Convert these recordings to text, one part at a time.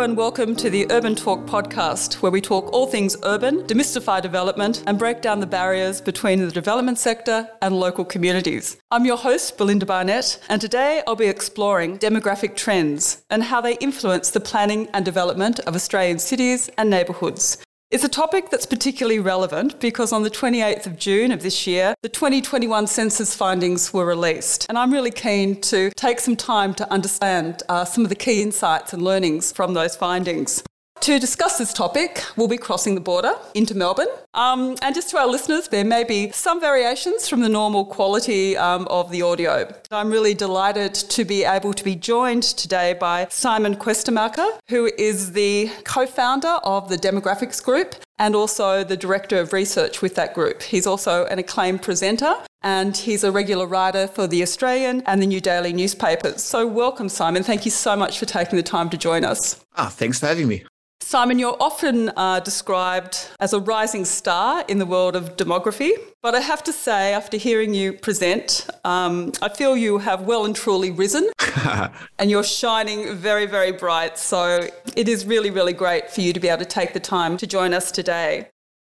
And welcome to the Urban Talk podcast, where we talk all things urban, demystify development, and break down the barriers between the development sector and local communities. I'm your host, Belinda Barnett, and today I'll be exploring demographic trends and how they influence the planning and development of Australian cities and neighbourhoods. It's a topic that's particularly relevant because on the 28th of June of this year, the 2021 census findings were released. And I'm really keen to take some time to understand uh, some of the key insights and learnings from those findings. To discuss this topic, we'll be crossing the border into Melbourne. Um, and just to our listeners, there may be some variations from the normal quality um, of the audio. I'm really delighted to be able to be joined today by Simon Kuestenmacher, who is the co founder of the Demographics Group and also the director of research with that group. He's also an acclaimed presenter and he's a regular writer for The Australian and the New Daily newspapers. So, welcome, Simon. Thank you so much for taking the time to join us. Ah, thanks for having me. Simon, you're often uh, described as a rising star in the world of demography, but I have to say, after hearing you present, um, I feel you have well and truly risen and you're shining very, very bright. So it is really, really great for you to be able to take the time to join us today.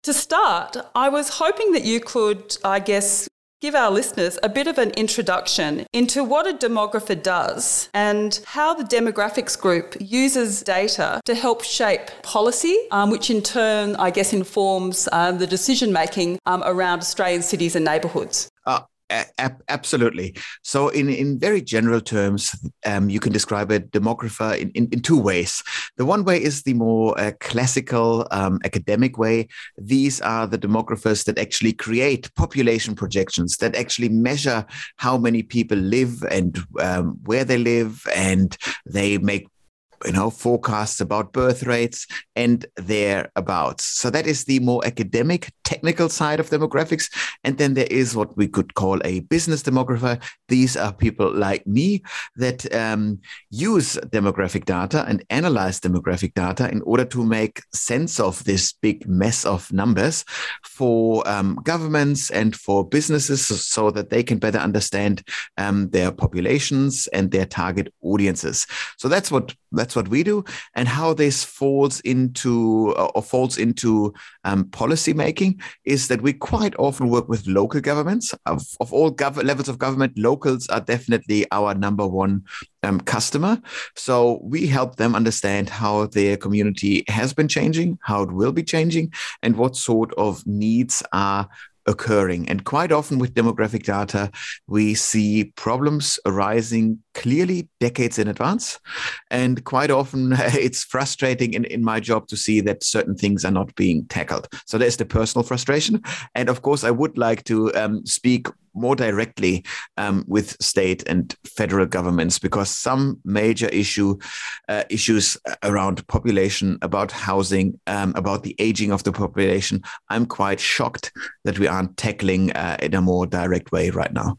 To start, I was hoping that you could, I guess, give our listeners a bit of an introduction into what a demographer does and how the demographics group uses data to help shape policy, um, which in turn, I guess, informs um, the decision making um, around Australian cities and neighbourhoods. Uh, absolutely. So, in, in very general terms, um, you can describe a demographer in, in, in, two ways. The one way is the more uh, classical um, academic way. These are the demographers that actually create population projections, that actually measure how many people live and um, where they live, and they make you know forecasts about birth rates and thereabouts. So that is the more academic technical side of demographics. And then there is what we could call a business demographer. These are people like me that um, use demographic data and analyze demographic data in order to make sense of this big mess of numbers for um, governments and for businesses so that they can better understand um, their populations and their target audiences. So that's what that's that's what we do, and how this falls into uh, or falls into um, policy making is that we quite often work with local governments of, of all gov- levels of government. Locals are definitely our number one um, customer. So we help them understand how their community has been changing, how it will be changing, and what sort of needs are occurring. And quite often with demographic data, we see problems arising clearly decades in advance. And quite often it's frustrating in, in my job to see that certain things are not being tackled. So there's the personal frustration. And of course, I would like to um, speak more directly um, with state and federal governments because some major issue uh, issues around population, about housing, um, about the aging of the population, I'm quite shocked that we aren't tackling uh, in a more direct way right now.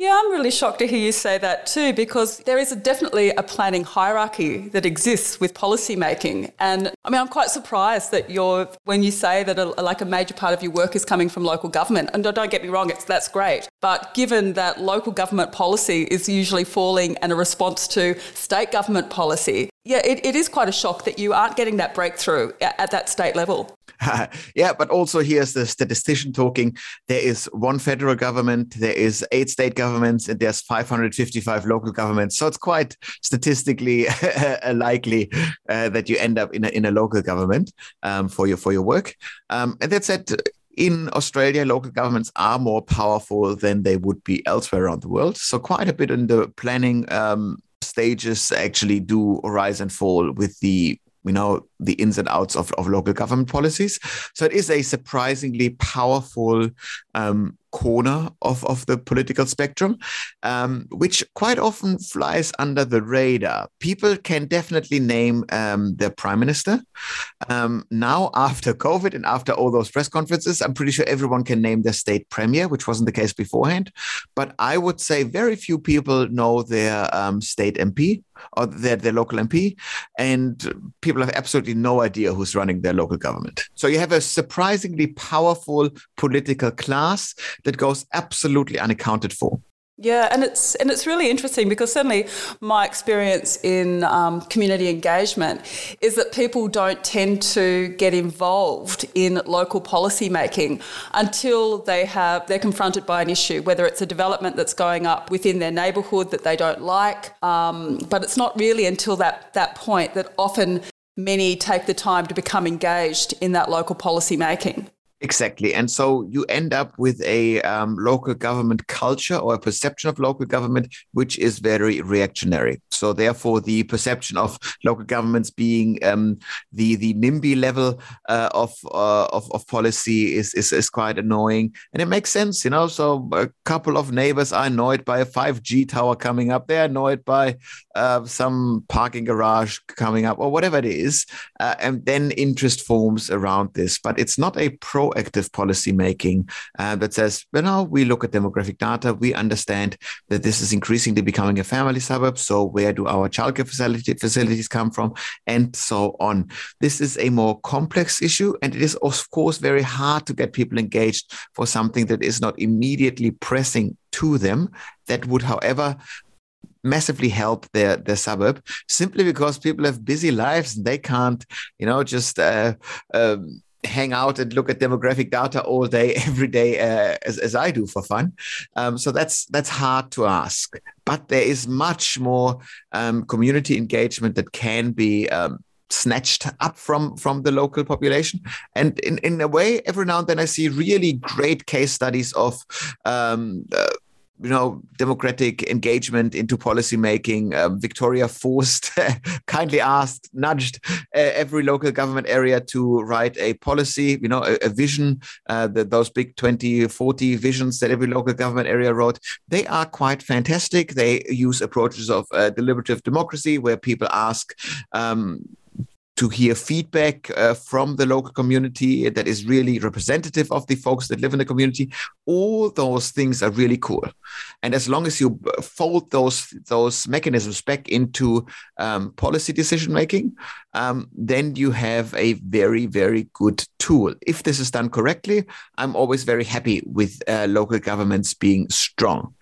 Yeah, I'm really shocked to hear you say that too, because there is a, definitely a planning hierarchy that exists with policy making. And I mean, I'm quite surprised that you're, when you say that a, like a major part of your work is coming from local government, and don't get me wrong, it's, that's great. But given that local government policy is usually falling and a response to state government policy, yeah, it, it is quite a shock that you aren't getting that breakthrough at, at that state level. yeah, but also here's the statistician talking. There is one federal government, there is eight state governments, and there's 555 local governments. So it's quite statistically likely uh, that you end up in a, in a local government um, for your for your work. Um, and that said, in Australia, local governments are more powerful than they would be elsewhere around the world. So quite a bit in the planning um, stages actually do rise and fall with the you know the ins and outs of, of local government policies. So it is a surprisingly powerful um, corner of, of the political spectrum, um, which quite often flies under the radar. People can definitely name um, their prime minister. Um, now, after COVID and after all those press conferences, I'm pretty sure everyone can name their state premier, which wasn't the case beforehand. But I would say very few people know their um, state MP or their, their local MP, and people have absolutely no idea who's running their local government. So you have a surprisingly powerful political class that goes absolutely unaccounted for. Yeah, and it's and it's really interesting because certainly my experience in um, community engagement is that people don't tend to get involved in local policy making until they have they're confronted by an issue, whether it's a development that's going up within their neighbourhood that they don't like. Um, but it's not really until that that point that often many take the time to become engaged in that local policy making. Exactly. And so you end up with a um, local government culture or a perception of local government, which is very reactionary. So therefore, the perception of local governments being um, the the NIMBY level uh, of, uh, of, of policy is, is is quite annoying, and it makes sense, you know. So a couple of neighbors are annoyed by a five G tower coming up. They're annoyed by uh, some parking garage coming up, or whatever it is, uh, and then interest forms around this. But it's not a pro proactive policy making uh, that says, well, now we look at demographic data, we understand that this is increasingly becoming a family suburb. So where do our childcare facility, facilities come from, and so on. This is a more complex issue, and it is of course very hard to get people engaged for something that is not immediately pressing to them. That would, however, massively help their their suburb simply because people have busy lives and they can't you know just uh, um, hang out and look at demographic data all day, every day, uh, as, as I do for fun. Um, so that's that's hard to ask. But there is much more um, community engagement that can be um, snatched up from from the local population. And in in a way, every now and then I see really great case studies of. Um, uh, you know, democratic engagement into policymaking. Um, Victoria forced, kindly asked, nudged uh, every local government area to write a policy, you know, a, a vision, uh, the, those big 2040 visions that every local government area wrote. They are quite fantastic. They use approaches of uh, deliberative democracy where people ask, um, to hear feedback uh, from the local community that is really representative of the folks that live in the community. All those things are really cool, and as long as you fold those those mechanisms back into um, policy decision making, um, then you have a very very good tool. If this is done correctly, I'm always very happy with uh, local governments being strong.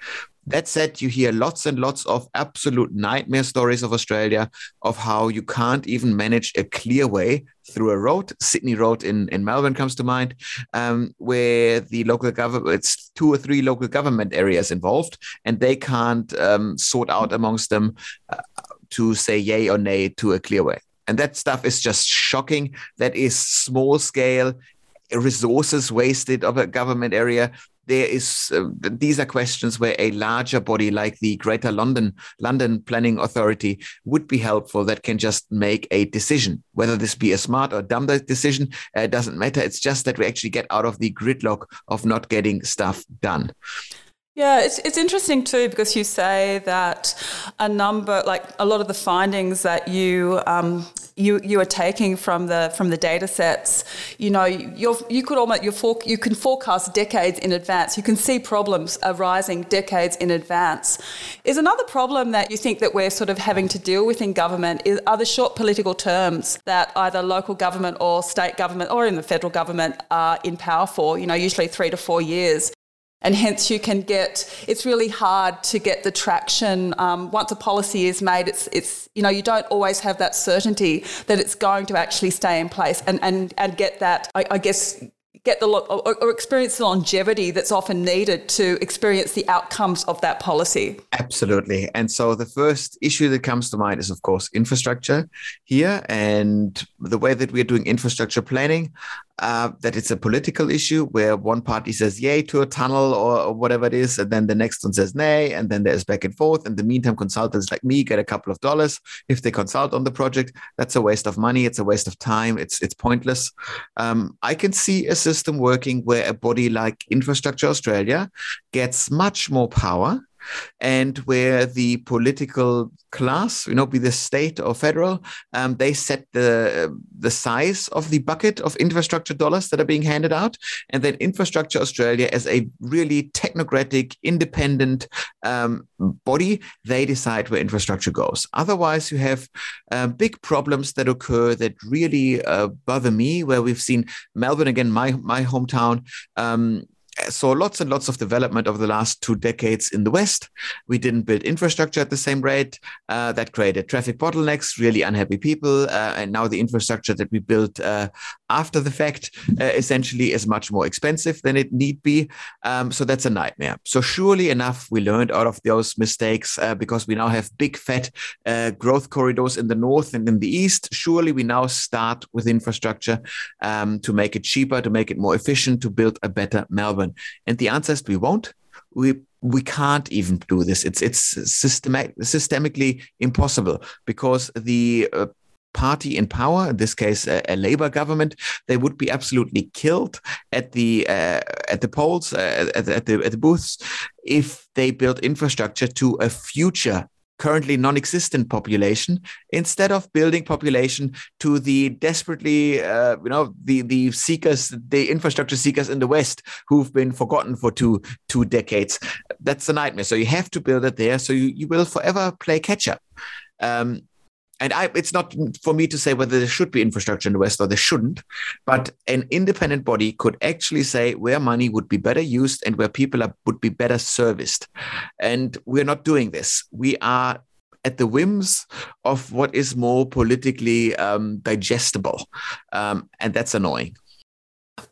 That said, you hear lots and lots of absolute nightmare stories of Australia of how you can't even manage a clear way through a road. Sydney Road in, in Melbourne comes to mind, um, where the local government, it's two or three local government areas involved, and they can't um, sort out amongst them uh, to say yay or nay to a clear way. And that stuff is just shocking. That is small scale resources wasted of a government area there is uh, these are questions where a larger body like the Greater London London Planning Authority would be helpful that can just make a decision. Whether this be a smart or dumb decision uh, doesn't matter. It's just that we actually get out of the gridlock of not getting stuff done. Yeah, it's, it's interesting too because you say that a number, like a lot of the findings that you um, you you are taking from the from the data sets, you know, you you could almost you you can forecast decades in advance. You can see problems arising decades in advance. Is another problem that you think that we're sort of having to deal with in government is are the short political terms that either local government or state government or in the federal government are in power for. You know, usually three to four years and hence you can get it's really hard to get the traction um, once a policy is made it's it's you know you don't always have that certainty that it's going to actually stay in place and and and get that I, I guess get the or, or, experience the longevity that's often needed to experience the outcomes of that policy. Absolutely. And so the first issue that comes to mind is, of course, infrastructure here and the way that we're doing infrastructure planning uh, that it's a political issue where one party says yay to a tunnel or, or, whatever it is, and then the next one says nay, and then there's back and forth. In the meantime, consultants like me get a couple of dollars if they consult on the project. That's a waste of money. It's a waste of time. It's it's pointless. Um, I can see a system working where a body like Infrastructure Australia gets much more power and where the political class, you know, be the state or federal, um, they set the the size of the bucket of infrastructure dollars that are being handed out, and then Infrastructure Australia, as a really technocratic, independent um, body, they decide where infrastructure goes. Otherwise, you have uh, big problems that occur that really uh, bother me. Where we've seen Melbourne again, my my hometown. Um, saw lots and lots of development over the last two decades in the West. We didn't build infrastructure at the same rate. Uh, that created traffic bottlenecks, really unhappy people. Uh, and now the infrastructure that we built uh, after the fact uh, essentially is much more expensive than it need be. Um, so that's a nightmare. So surely enough, we learned out of those mistakes uh, because we now have big fat uh, growth corridors in the north and in the east. Surely we now start with infrastructure um, to make it cheaper, to make it more efficient, to build a better Melbourne. And the answer is we won't. We we can't even do this. It's it's systematic, systemically impossible because the uh, party in power, in this case a, a, Labour government, they would be absolutely killed at the uh, at the polls, uh, at, at, the at the booths, if they built infrastructure to a future currently non-existent population instead of building population to the desperately uh, you know the the seekers the infrastructure seekers in the west who've been forgotten for two two decades. That's a nightmare. So you have to build it there. So you, you will forever play catch up. Um, and I, it's not for me to say whether there should be infrastructure in the West or there shouldn't, but an independent body could actually say where money would be better used and where people are, would be better serviced. And we're not doing this. We are at the whims of what is more politically um, digestible. Um, and that's annoying.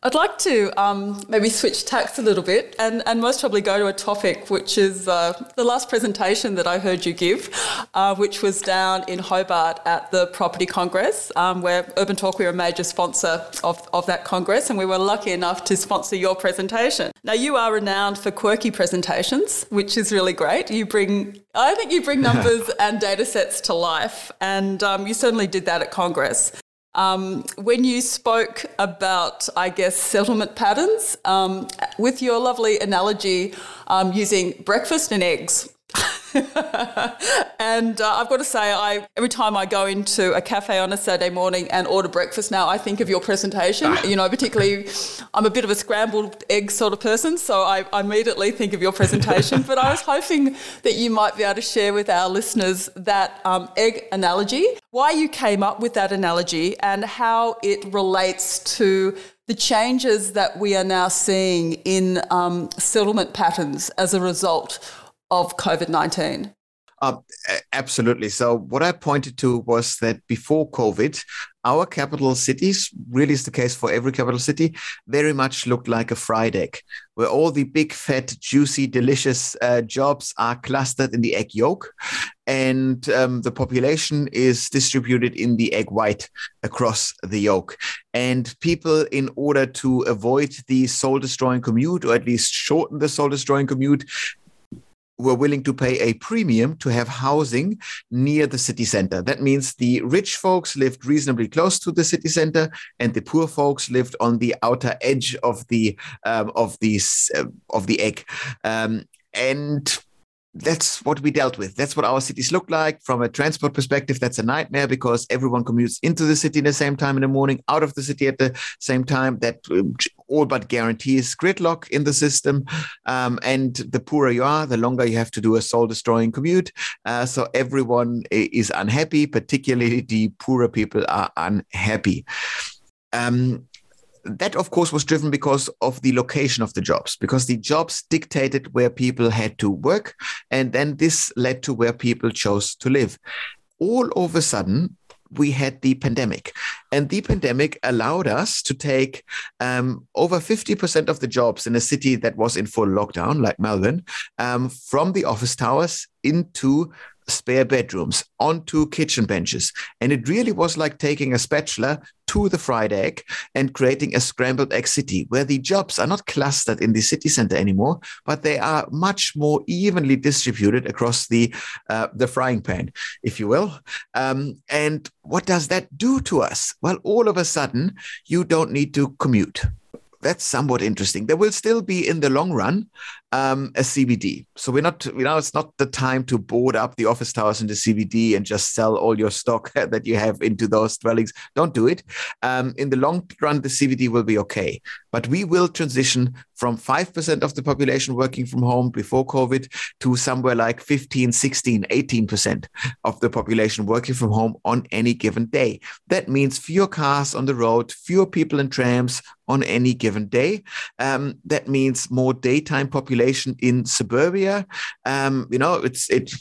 I'd like to um, maybe switch tacks a little bit and, and most probably go to a topic which is uh, the last presentation that I heard you give, uh, which was down in Hobart at the Property Congress, um, where Urban Talk, we were a major sponsor of, of that Congress, and we were lucky enough to sponsor your presentation. Now, you are renowned for quirky presentations, which is really great. You bring, I think you bring numbers and data sets to life, and um, you certainly did that at Congress. Um, when you spoke about, I guess, settlement patterns, um, with your lovely analogy um, using breakfast and eggs, and uh, I've got to say, I every time I go into a cafe on a Saturday morning and order breakfast now, I think of your presentation. Ah. you know, particularly, I'm a bit of a scrambled egg sort of person, so I, I immediately think of your presentation. but I was hoping that you might be able to share with our listeners that um, egg analogy, why you came up with that analogy, and how it relates to the changes that we are now seeing in um, settlement patterns as a result of COVID 19? Uh, absolutely. So, what I pointed to was that before COVID, our capital cities, really is the case for every capital city, very much looked like a fried egg, where all the big, fat, juicy, delicious uh, jobs are clustered in the egg yolk, and um, the population is distributed in the egg white across the yolk. And people, in order to avoid the soul destroying commute, or at least shorten the soul destroying commute, were willing to pay a premium to have housing near the city center. That means the rich folks lived reasonably close to the city center, and the poor folks lived on the outer edge of the um, of the uh, of the egg. Um, and that's what we dealt with. That's what our cities look like. From a transport perspective, that's a nightmare because everyone commutes into the city in the same time in the morning, out of the city at the same time. That um, all but guarantees gridlock in the system. Um, and the poorer you are, the longer you have to do a soul destroying commute. Uh, so everyone is unhappy, particularly the poorer people are unhappy. Um, that of course was driven because of the location of the jobs because the jobs dictated where people had to work and then this led to where people chose to live all of a sudden we had the pandemic. And the pandemic allowed us to take um, over 50% of the jobs in a city that was in full lockdown like melbourne um, from the office towers into spare bedrooms onto kitchen benches. And it really was like taking a spatula to the fried egg and creating a scrambled egg city where the jobs are not clustered in the city center anymore, but they are much more evenly distributed across the, uh, the frying pan, if you will. Um, and what does that do to us? Well, all of a sudden, you don't need to commute that's somewhat interesting. There will still be in the long run um, a CBD. So we're not, you know, it's not the time to board up the office towers in the CBD and just sell all your stock that you have into those dwellings. Don't do it. Um, in the long run, the CBD will be okay. But we will transition from 5% of the population working from home before COVID to somewhere like 15, 16, 18% of the population working from home on any given day. That means fewer cars on the road, fewer people in trams, on any given day. Um, that means more daytime population in suburbia. Um, you know, it's it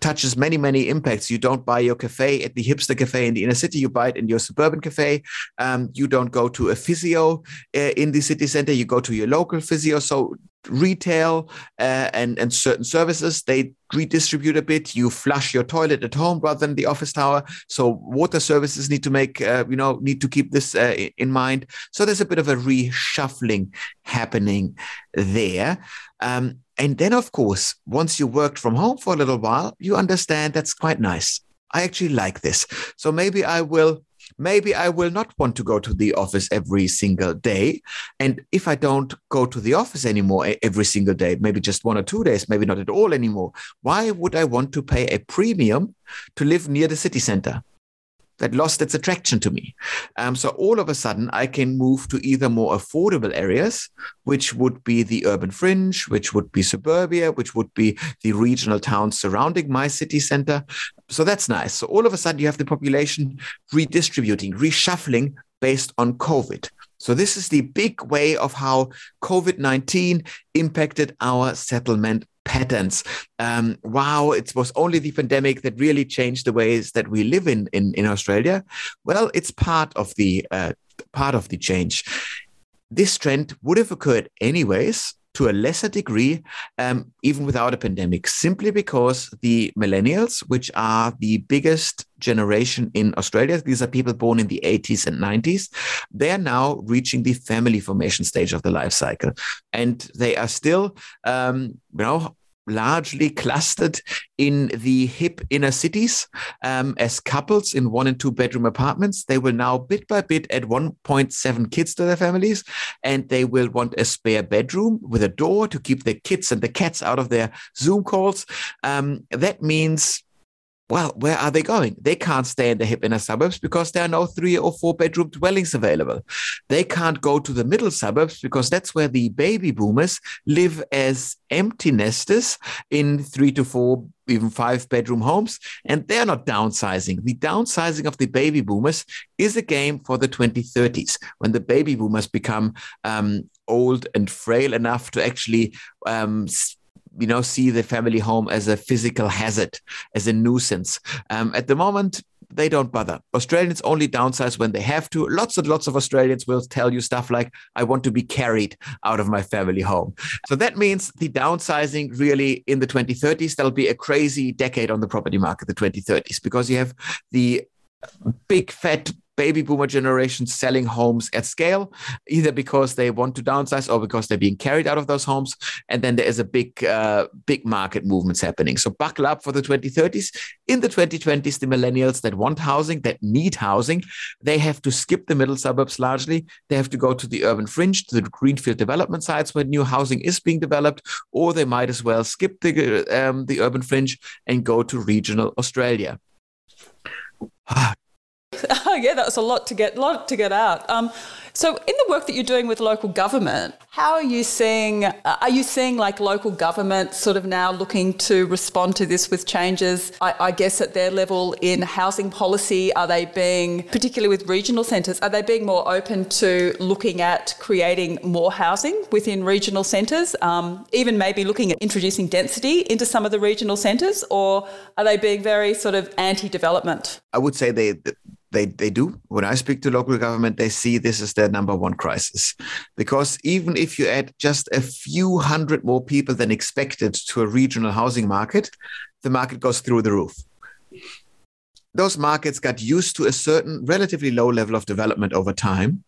touches many many impacts. You don't buy your cafe at the hipster cafe in the inner city. You buy it in your suburban cafe. Um, you don't go to a physio uh, in the city center. You go to your local physio. So retail uh, and and certain services they redistribute a bit. You flush your toilet at home rather than the office tower. So water services need to make uh, you know need to keep this uh, in mind. So there's a bit of a reshuffling happening there. Um, and then of course once you worked from home for a little while you understand that's quite nice. I actually like this. So maybe i will maybe I will not want to go to the office every single day. And if I don't go to the office anymore every single day, maybe just one or two days, maybe not at all anymore, why would I want to pay a premium to live near the city center? That lost its attraction to me. Um, so all of a sudden, I can move to either more affordable areas, which would be the urban fringe, which would be suburbia, which would be the regional towns surrounding my city center. So that's nice. So all of a sudden, you have the population redistributing, reshuffling based on COVID. So this is the big way of how COVID 19 impacted our settlement patterns. Um, wow, it was only the pandemic that really changed the ways that we live in in, in Australia. Well, it's part of the uh, part of the change. This trend would have occurred anyways to a lesser degree, um, even without a pandemic, simply because the millennials, which are the biggest generation in Australia, these are people born in the 80s and 90s, they are now reaching the family formation stage of the life cycle. And they are still, um, you know, largely clustered in the hip inner cities um, as couples in one and two bedroom apartments. They will now, bit by bit, add 1.7 kids to their families, and they will want a spare bedroom with a door to keep the kids and the cats out of their Zoom calls. Um, that means well, where are they going? They can't stay in the hip inner suburbs because there are no three or four bedroom dwellings available. They can't go to the middle suburbs because that's where the baby boomers live as empty nesters in three to four, even five bedroom homes, and they're not downsizing. The downsizing of the baby boomers is a game for the 2030s when the baby boomers become um, old and frail enough to actually um, you know see the family home as a physical hazard as a nuisance. Um, at the moment they don't bother. Australians only downsize when they have to. Lots and lots of australians will tell you stuff like i want to be carried out of my family home. So that means the downsizing really in the 2030s there'll be a crazy decade on the property market the 2030s because you have the big fat baby boomer generation selling homes at scale, either because they want to downsize or because they're being carried out of those homes. And then there is a big, uh, big market movements happening. So buckle up for the 2030s. In the 2020s, the millennials that want housing, that need housing, they have to skip the middle suburbs largely. They have to go to the urban fringe, to the greenfield development sites where new housing is being developed, or they might as well skip the, um, the urban fringe and go to regional Australia. Oh, yeah, that's a lot to get lot to get out. Um, so, in the work that you're doing with local government, how are you seeing? Uh, are you seeing like local government sort of now looking to respond to this with changes? I, I guess at their level in housing policy, are they being, particularly with regional centres, are they being more open to looking at creating more housing within regional centres? Um, even maybe looking at introducing density into some of the regional centres, or are they being very sort of anti-development? I would say they they, they do. When I speak to local government, they see this as their number one crisis. Because even if you add just a few hundred more people than expected to a regional housing market, the market goes through the roof. Those markets got used to a certain relatively low level of development over time.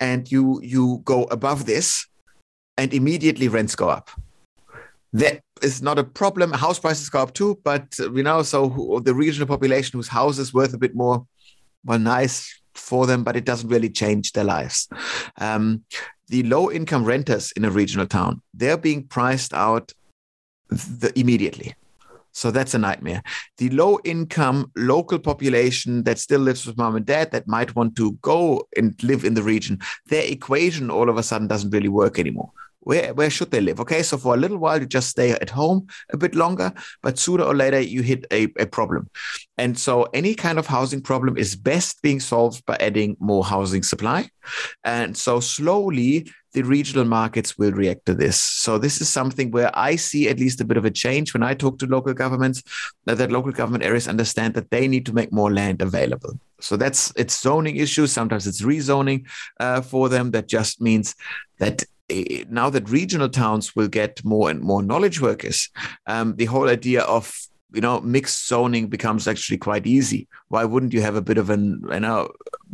And you, you go above this, and immediately rents go up that is not a problem. House prices go up too, but uh, you know, so the regional population whose house is worth a bit more well, nice for them, but it doesn't really change their lives. Um, the low income renters in a regional town, they're being priced out the, immediately. So that's a nightmare. The low income local population that still lives with mom and dad that might want to go and live in the region, their equation all of a sudden doesn't really work anymore where where should they live? Okay, so for a little while you just stay at home a bit longer, but sooner or later you hit a, a problem. And so any kind of housing problem is best being solved by adding more housing supply. And so slowly the regional markets will react to this. So this is something where I see at least a bit of a change when I talk to local governments that, local government areas understand that they need to make more land available. So that's it's zoning issues. Sometimes it's rezoning uh, for them. That just means that now that regional towns will get more and more knowledge workers, um, the whole idea of you know mixed zoning becomes actually quite easy. Why wouldn't you have a bit of an you know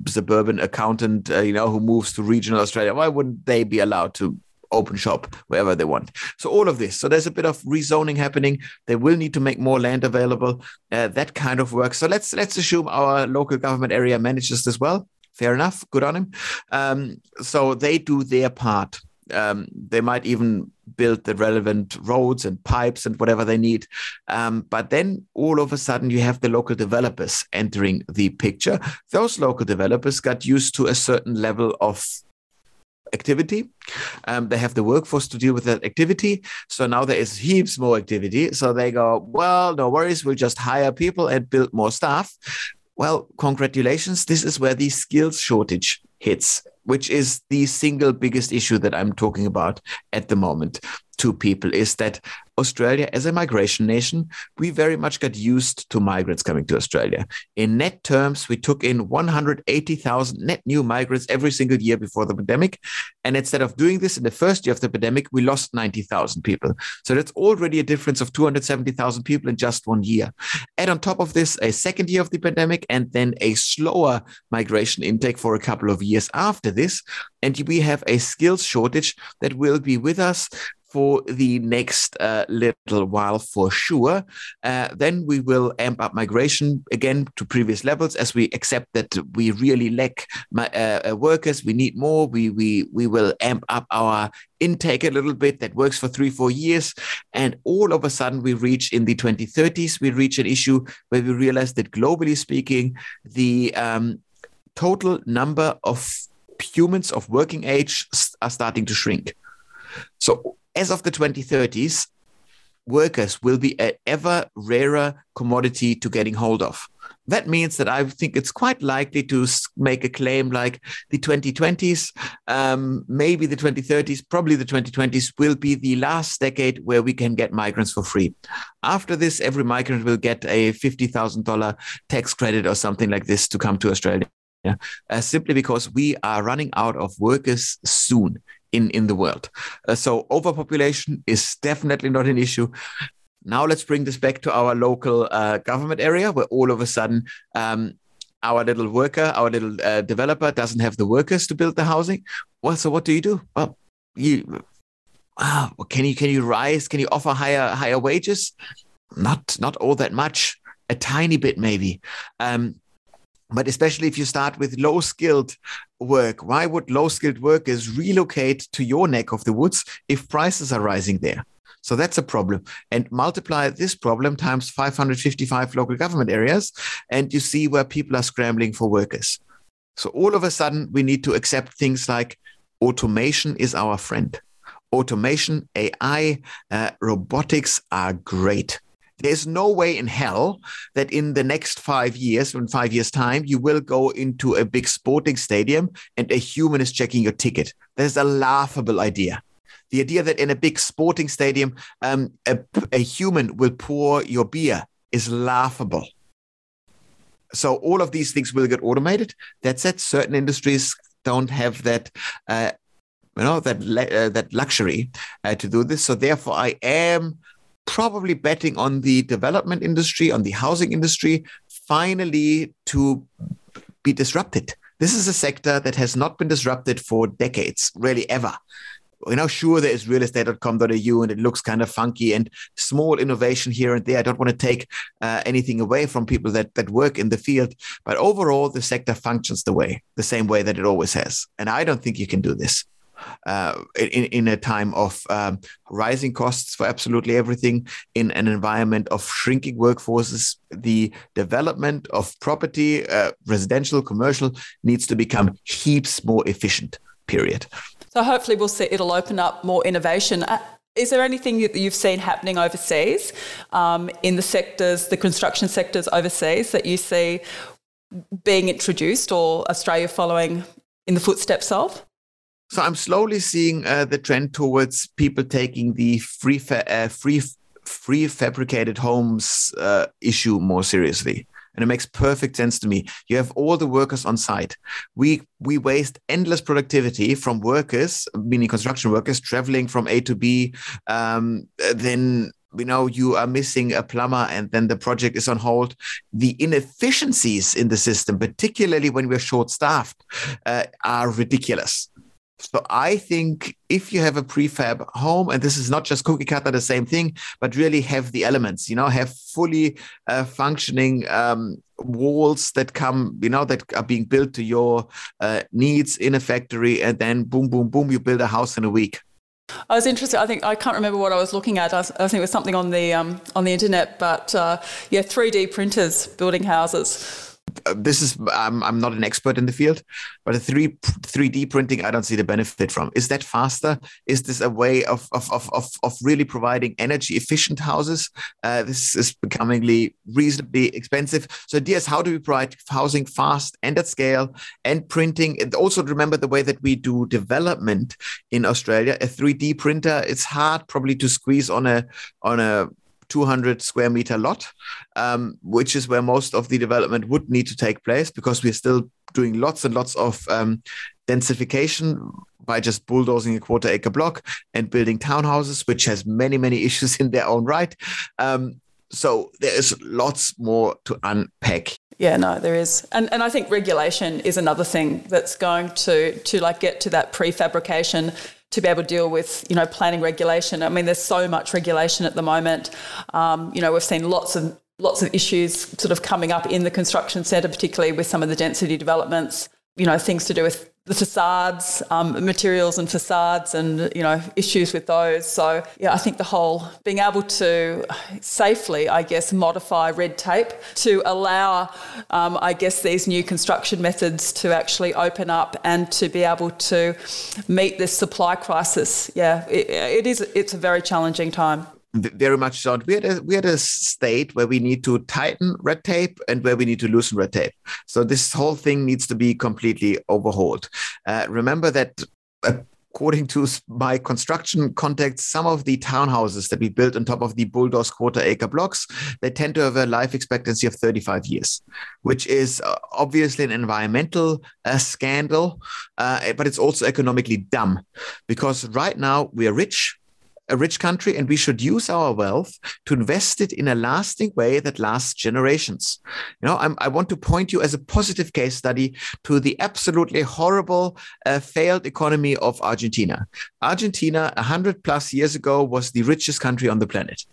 suburban accountant uh, you know who moves to regional australia? Why wouldn't they be allowed to open shop wherever they want? So all of this so there's a bit of rezoning happening. They will need to make more land available uh, that kind of work. So let's let's assume our local government area manages this well. Fair enough. Good on him. Um, so they do their part um, they might even build the relevant roads and pipes and whatever they need. Um, but then all of a sudden, you have the local developers entering the picture. Those local developers got used to a certain level of activity. Um, they have the workforce to deal with that activity. So now there is heaps more activity. So they go, well, no worries, we'll just hire people and build more staff. Well, congratulations. This is where the skills shortage hits which is the single biggest issue that I'm talking about at the moment to people is that Australia, as a migration nation, we very much got used to migrants coming to Australia. In net terms, we took in 180,000 net new migrants every single year before the pandemic. And instead of doing this in the first year of the pandemic, we lost 90,000 people. So that's already a difference of 270,000 people in just one year. Add on top of this, a second year of the pandemic and then a slower migration intake for a couple of years after this. And we have a skills shortage that will be with us for the next uh, little while for sure. Uh, then we will amp up migration again to previous levels as we accept that we really lack my, uh, uh, workers. We need more. We, we, we will amp up our intake a little bit that works for three, four years. And all of a sudden, we reach in the 2030s, we reach an issue where we realize that globally speaking, the um, total number of humans of working age are starting to shrink. So as of the 2030s, workers will be an ever rarer commodity to getting hold of. That means that I think it's quite likely to make a claim like the 2020s, um, maybe the 2030s, probably the 2020s will be the last decade where we can get migrants for free. After this, every migrant will get a $50,000 tax credit or something like this to come to Australia. Uh, simply because we are running out of workers soon in, in the world. Uh, so overpopulation is definitely not an issue. Now let's bring this back to our local uh, government area where all of a sudden um, our little worker, our little uh, developer doesn't have the workers to build the housing. Well, so what do you do? Well, you uh, can you can you rise? Can you offer higher higher wages? Not not all that much. A tiny bit maybe. Um, but especially if you start with low skilled work, why would low skilled workers relocate to your neck of the woods if prices are rising there? So that's a problem. And multiply this problem times 555 local government areas, and you see where people are scrambling for workers. So all of a sudden, we need to accept things like automation is our friend. Automation, AI, uh, robotics are great. There's no way in hell that in the next five years, in five years' time, you will go into a big sporting stadium and a human is checking your ticket. That is a laughable idea. The idea that in a big sporting stadium, um, a, a human will pour your beer is laughable. So all of these things will get automated. That said, certain industries don't have that uh, you know that uh, that luxury uh, to do this so therefore i am probably betting on the development industry, on the housing industry, finally to be disrupted. This is a sector that has not been disrupted for decades, really ever. You know, sure, there is realestate.com.au and it looks kind of funky and small innovation here and there. I don't want to take uh, anything away from people that, that work in the field, but overall, the sector functions the way, the same way that it always has. And I don't think you can do this uh, in, in a time of um, rising costs for absolutely everything, in an environment of shrinking workforces, the development of property, uh, residential, commercial, needs to become heaps more efficient. Period. So hopefully we'll see it'll open up more innovation. Uh, is there anything that you've seen happening overseas um, in the sectors, the construction sectors overseas, that you see being introduced or Australia following in the footsteps of? So I'm slowly seeing uh, the trend towards people taking the free fa- uh, free free fabricated homes uh, issue more seriously and it makes perfect sense to me. You have all the workers on site. We we waste endless productivity from workers, meaning construction workers, traveling from A to B. Um, then you know you are missing a plumber and then the project is on hold the inefficiencies in the system particularly when we're short staffed uh, are ridiculous so I think if you have a prefab home, and this is not just cookie cutter, the same thing, but really have the elements, you know, have fully uh, functioning um, walls that come, you know, that are being built to your uh, needs in a factory, and then boom, boom, boom, you build a house in a week. I was interested. I think I can't remember what I was looking at. I, think it was something on the um, on the internet, but uh, yeah, 3D printers building houses this is I'm, I'm not an expert in the field but a 3 3d printing i don't see the benefit from. Is that faster? Is this a way of of of, of, of really providing energy efficient houses? Uh, this is becomingly reasonably expensive. So ideas how do we provide housing fast and at scale and printing? And also remember the way that we do development in australia. A 3d printer it's hard probably to squeeze on a on a 200 square meter lot, um, which is where most of the development would need to take place because we're still doing lots and lots of um, densification by just bulldozing a quarter acre block and building townhouses, which has many, many issues in their own right. Um, so there is lots more to unpack. Yeah, no, there is, and and I think regulation is another thing that's going to to like get to that prefabrication to be able to deal with, you know, planning regulation. I mean, there's so much regulation at the moment. Um, you know, we've seen lots of lots of issues sort of coming up in the construction centre, particularly with some of the density developments. You know, things to do with the facades, um, materials and facades, and you know issues with those. So yeah, I think the whole being able to safely, I guess, modify red tape to allow, um, I guess, these new construction methods to actually open up and to be able to meet this supply crisis. Yeah, it, it is. It's a very challenging time very much so. We had a we had a state where we need to tighten red tape and where we need to loosen red tape. So this whole thing needs to be completely overhauled. Uh, remember that. According to my construction contacts, some of the townhouses that we built on top of the bulldoze quarter acre blocks, they tend to have a life expectancy of 35 years, which is uh, obviously an environmental uh, scandal, uh, but it's also economically dumb because right now we are rich, a rich country and we should use our wealth to invest it in a lasting way that lasts generations. You know, I'm, i want to point you as a positive case study to the absolutely horrible uh, failed economy of Argentina. Argentina, 100 plus years ago, was the richest country on the planet.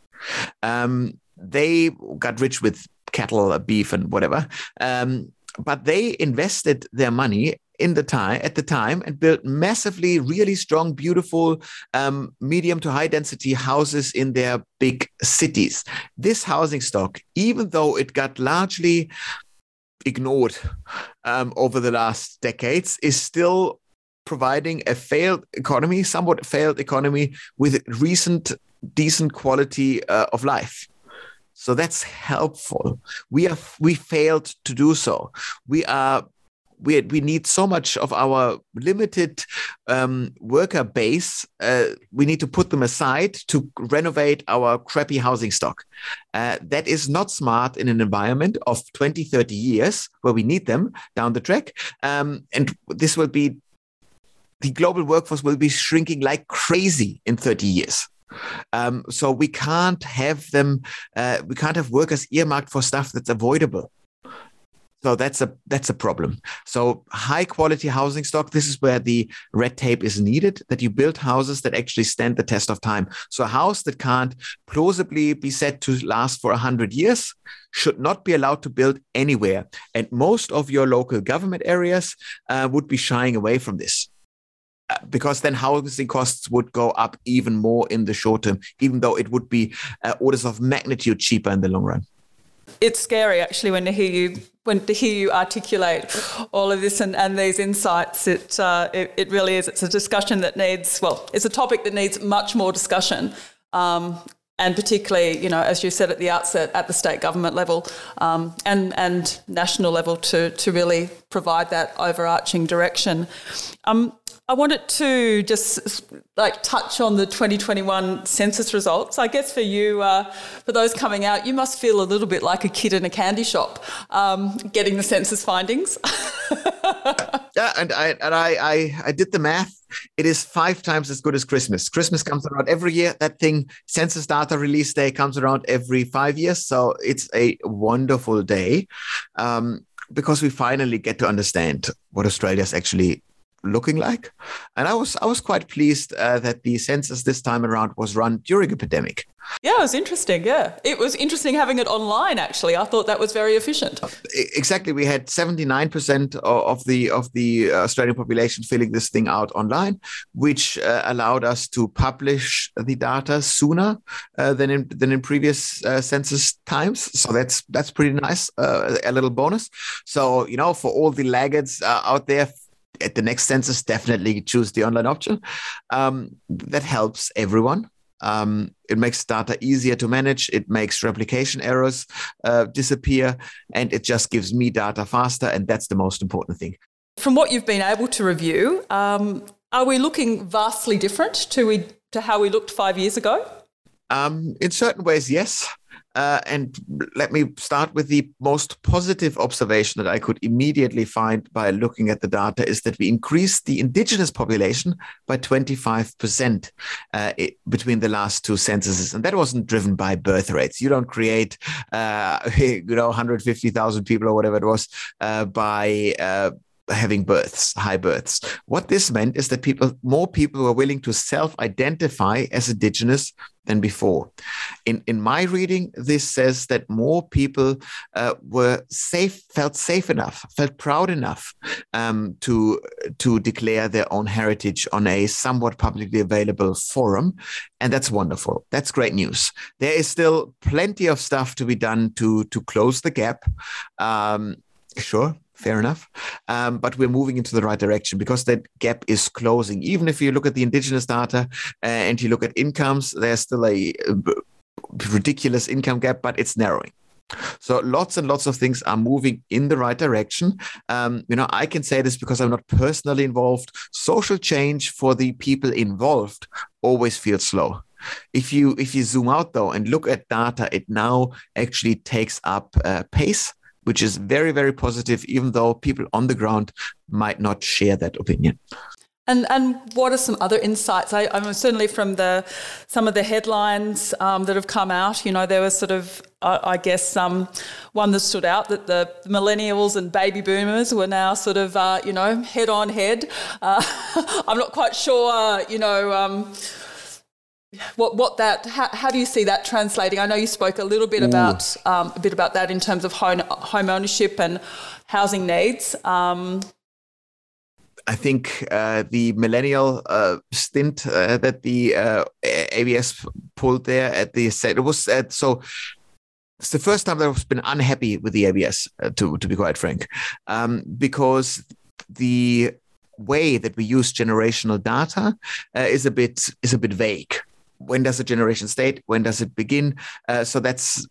Um, they got rich with cattle, beef, and whatever. Um, but they invested their money in the time at the time and built massively really strong beautiful um, medium to high density houses in their big cities. This housing stock even though it got largely ignored um, over the last decades is still providing a failed economy somewhat failed economy with recent decent quality uh, of life. So that's helpful. We have we failed to do so. We are we, we need so much of our limited um, worker base. Uh, we need to put them aside to renovate our crappy housing stock. Uh, that is not smart in an environment of 20, 30 years where we need them down the track. Um, and this will be, the global workforce will be shrinking like crazy in 30 years. Um, so we can't have them, uh, we can't have workers earmarked for stuff that's avoidable. So that's a that's a problem. So high quality housing stock. This is where the red tape is needed. That you build houses that actually stand the test of time. So a house that can't plausibly be said to last for hundred years should not be allowed to build anywhere. And most of your local government areas uh, would be shying away from this uh, because then housing costs would go up even more in the short term, even though it would be uh, orders of magnitude cheaper in the long run it's scary actually when you hear you when to hear you articulate all of this and, and these insights, it, uh, it, it really is. It's a discussion that needs well, it's a topic that needs much more discussion. Um, and particularly, you know, as you said at the outset, at the state government level um, and and national level to to really provide that overarching direction. Um, I wanted to just like touch on the 2021 census results. I guess for you, uh, for those coming out, you must feel a little bit like a kid in a candy shop um, getting the census findings. yeah, and I and I, I I did the math. It is five times as good as Christmas. Christmas comes around every year. That thing, census data release day, comes around every five years. So it's a wonderful day. Um, because we finally get to understand what Australia's actually looking like. And I was I was quite pleased uh, that the census this time around was run during a pandemic. Yeah, it was interesting. Yeah, it was interesting having it online. Actually, I thought that was very efficient. Exactly, we had seventy nine percent of the of the uh, Australian population filling this thing out online, which uh, allowed us to publish the data sooner uh, than in than in previous uh, census times. So that's that's pretty nice. Uh, a little bonus. So you know, for all the laggards out there at the next census, definitely choose the online option. Um, that helps everyone. Um, it makes data easier to manage. It makes replication errors uh, disappear, and it just gives me data faster. And that's the most important thing. From what you've been able to review, um, are we looking vastly different to we to how we looked five years ago? Um, in certain ways, yes. Uh, and let me start with the most positive observation that I could immediately find by looking at the data is that we increased the indigenous population by 25% uh, it, between the last two censuses. And that wasn't driven by birth rates. You don't create, uh, you know, 150,000 people or whatever it was uh, by uh, having births, high births. What this meant is that people, more people were willing to self-identify as indigenous than before. In in my reading, this says that more people uh, were safe, felt safe enough, felt proud enough um, to to declare their own heritage on a somewhat publicly available forum, and that's wonderful. That's great news. There is still plenty of stuff to be done to to close the gap. Um, sure fair enough. Um, but we're moving into the right direction because that gap is closing. Even if you look at the indigenous data uh, and you look at incomes, there's still a ridiculous income gap, but it's narrowing. So lots and lots of things are moving in the right direction. Um, you know, I can say this because I'm not personally involved. Social change for the people involved always feels slow. If you if you zoom out though and look at data, it now actually takes up uh, pace which is very, very positive, even though people on the ground might not share that opinion. And and what are some other insights? I, mean, certainly from the some of the headlines um, that have come out. You know, there was sort of I, guess um, one that stood out that the millennials and baby boomers were now sort of uh, you know head on head. Uh, I'm not quite sure. You know. Um, what what that how, how do you see that translating? I know you spoke a little bit about um, a bit about that in terms of home home ownership and housing needs. Um, I think uh, the millennial uh, stint uh, that the uh, ABS pulled there at the set it was uh, so. It's the first time that I've been unhappy with the ABS, uh, to to be quite frank, um, because the way that we use generational data is a bit is a bit vague when does a generation state? When does it begin? Uh, so that's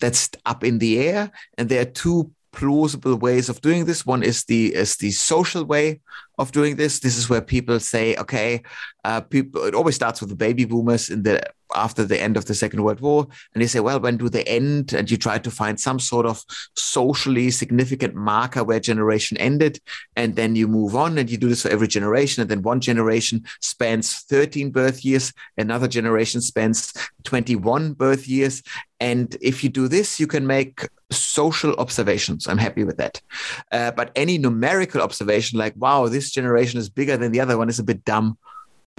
that's up in the air, and there are two plausible ways of doing this. One is the is the social way of doing this. This is where people say, okay, uh, people. It always starts with the baby boomers in the after the end of the Second World War, and they say, well, when do they end? And you try to find some sort of socially significant marker where generation ended, and then you move on, and you do this for every generation, and then one generation spends 13 birth years, another generation spends 21 birth years, and if you do this, you can make social observations. I'm happy with that. Uh, but any numerical observation, like, wow, this generation is bigger than the other one, is a bit dumb.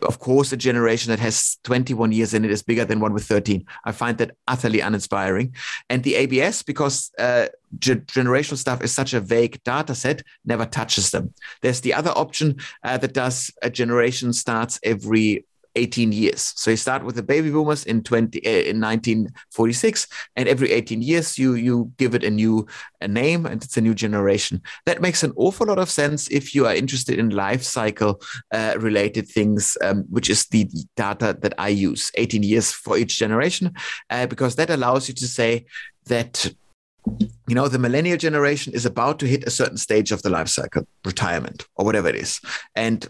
Of course, a generation that has 21 years in it is bigger than one with 13. I find that utterly uninspiring. And the ABS, because uh, ge- generational stuff is such a vague data set, never touches them. There's the other option uh, that does a generation starts every 18 years. So you start with the baby boomers in 20 uh, in 1946, and every 18 years you you give it a new a name, and it's a new generation. That makes an awful lot of sense if you are interested in life cycle uh, related things, um, which is the data that I use. 18 years for each generation, uh, because that allows you to say that you know the millennial generation is about to hit a certain stage of the life cycle retirement or whatever it is and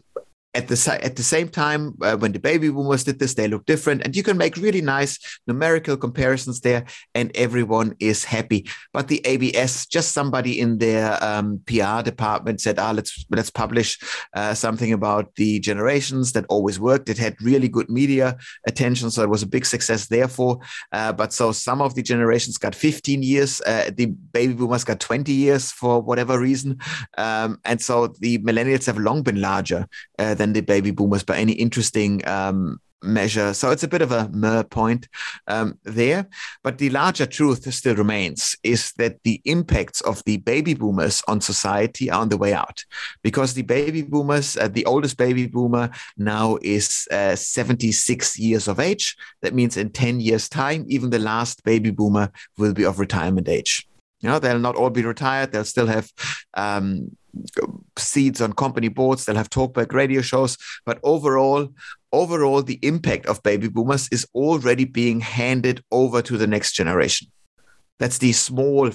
at the at the same time uh, when the baby boomers did this they look different and you can make really nice numerical comparisons there and everyone is happy. But the abs just somebody in their um, pr department said ah let's let's publish uh, something about the generations that always worked. It had really good media attention so it was a big success therefore. Uh, but so some of the generations got 15 years uh, the baby boomers got 20 years for whatever reason. Um, and so the millennials have long been larger uh, than the baby boomers by any interesting um, measure. So it's a bit of a mer point um, there. But the larger truth still remains is that the impacts of the baby boomers on society are on the way out because the baby boomers, uh, the oldest baby boomer now is uh, 76 years of age. That means in 10 years' time, even the last baby boomer will be of retirement age. You know, they'll not all be retired. They'll still have um, seats on company boards. They'll have talkback radio shows. But overall, overall, the impact of baby boomers is already being handed over to the next generation. That's the small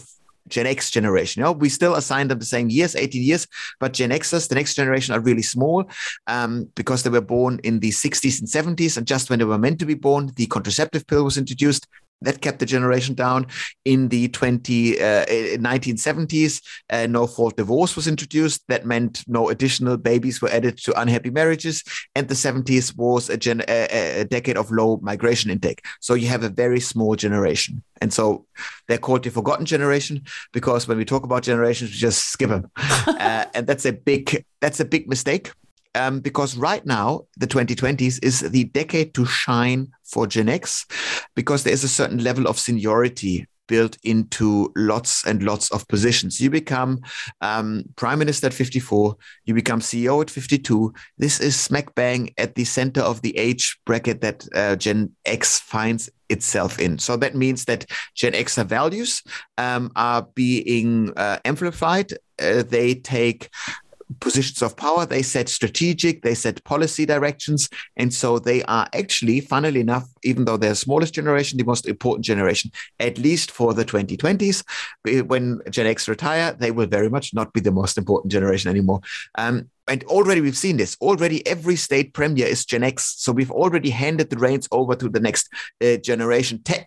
Gen X generation. You know, we still assign them the same years, 18 years, but Gen Xers, the next generation, are really small um, because they were born in the 60s and 70s. And just when they were meant to be born, the contraceptive pill was introduced that kept the generation down. In the 20, uh, 1970s, uh, no fault divorce was introduced. That meant no additional babies were added to unhappy marriages. And the 70s was a, gen- a, a decade of low migration intake. So you have a very small generation. And so they're called the forgotten generation because when we talk about generations, we just skip them. uh, and that's a big that's a big mistake um, because right now the 2020s is the decade to shine for Gen X because there is a certain level of seniority built into lots and lots of positions. You become um, prime minister at 54, you become CEO at 52. This is smack bang at the center of the age bracket that uh, Gen X finds itself in. So that means that Gen Xer values um, are being uh, amplified. Uh, they take positions of power. They set strategic, they set policy directions. And so they are actually, funnily enough, even though they're the smallest generation, the most important generation, at least for the 2020s. When Gen X retire, they will very much not be the most important generation anymore. Um, and already we've seen this. Already every state premier is Gen X. So we've already handed the reins over to the next uh, generation. Te-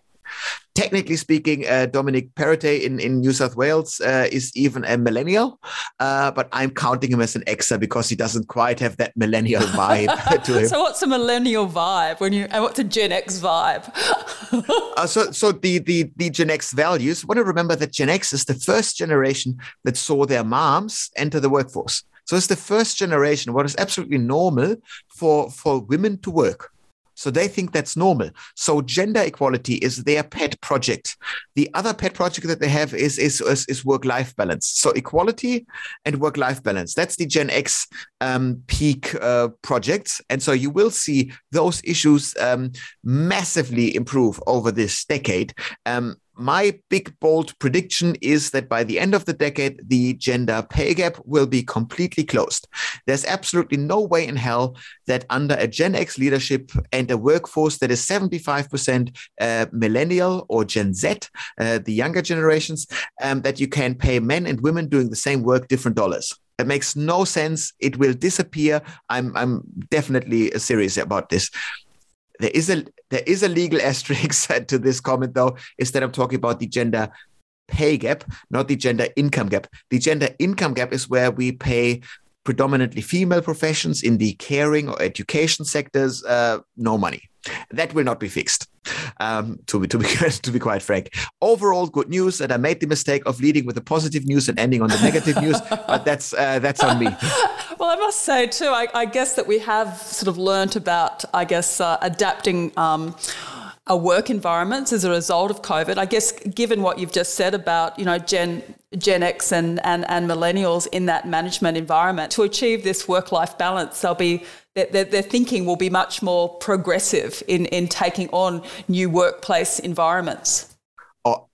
technically speaking, uh, Dominic Perrottet in, in New South Wales uh, is even a millennial, uh, but I'm counting him as an Xer because he doesn't quite have that millennial vibe to him. So, what's a millennial vibe when you, and what's a Gen X vibe? Uh, so, so the, the the Gen X values. I want to remember that Gen X is the first generation that saw their moms enter the workforce. So it's the first generation. What is absolutely normal for for women to work. So they think that's normal. So gender equality is their pet project. The other pet project that they have is, is, is, is work life balance. So equality and work life balance. That's the Gen X um, peak uh, projects. And so you will see those issues um, massively improve over this decade. Um, my big bold prediction is that by the end of the decade, the gender pay gap will be completely closed. There's absolutely no way in hell that under a Gen X leadership and a workforce that is 75% uh, millennial or Gen Z, uh, the younger generations, um, that you can pay men and women doing the same work different dollars. It makes no sense. It will disappear. I'm, I'm definitely serious about this. There is a there is a legal asterisk to this comment though, that I'm talking about the gender pay gap, not the gender income gap. The gender income gap is where we pay predominantly female professions in the caring or education sectors uh, no money. That will not be fixed. Um, to be to be to be quite frank, overall good news. And I made the mistake of leading with the positive news and ending on the negative news, but that's uh, that's on me. Well, I must say too. I, I, guess that we have sort of learnt about, I guess, uh, adapting. Um, our work environments as a result of COVID. I guess, given what you've just said about, you know, Gen Gen X and, and, and millennials in that management environment to achieve this work life balance. They'll be their, their, thinking will be much more progressive in, in taking on new workplace environments. Oh,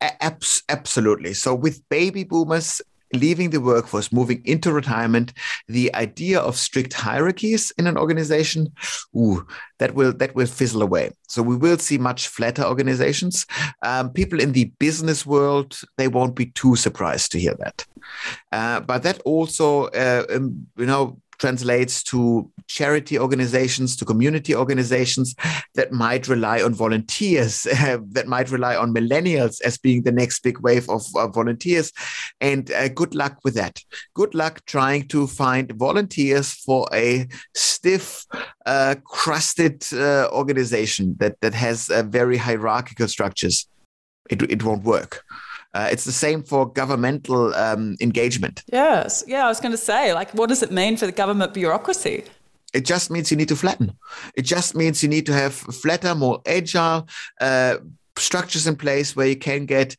absolutely. So, with baby boomers leaving the workforce, moving into retirement, the idea of strict hierarchies in an organization, ooh, that will that will fizzle away. So we will see much flatter organizations. Um, people in the business world they won't be too surprised to hear that. Uh, but that also, uh, um, you know, translates to charity organizations, to community organizations that might rely on volunteers, uh, that might rely on millennials as being the next big wave of uh, volunteers. And uh, good luck with that. Good luck trying to find volunteers for a stiff, uh, crusted organization that, that has very hierarchical structures. It, it won't work. Uh, it's the same for governmental um, engagement. Yes. Yeah, I was going to say, like, what does it mean for the government bureaucracy? It just means you need to flatten. It just means you need to have flatter, more agile, uh, structures in place where you can get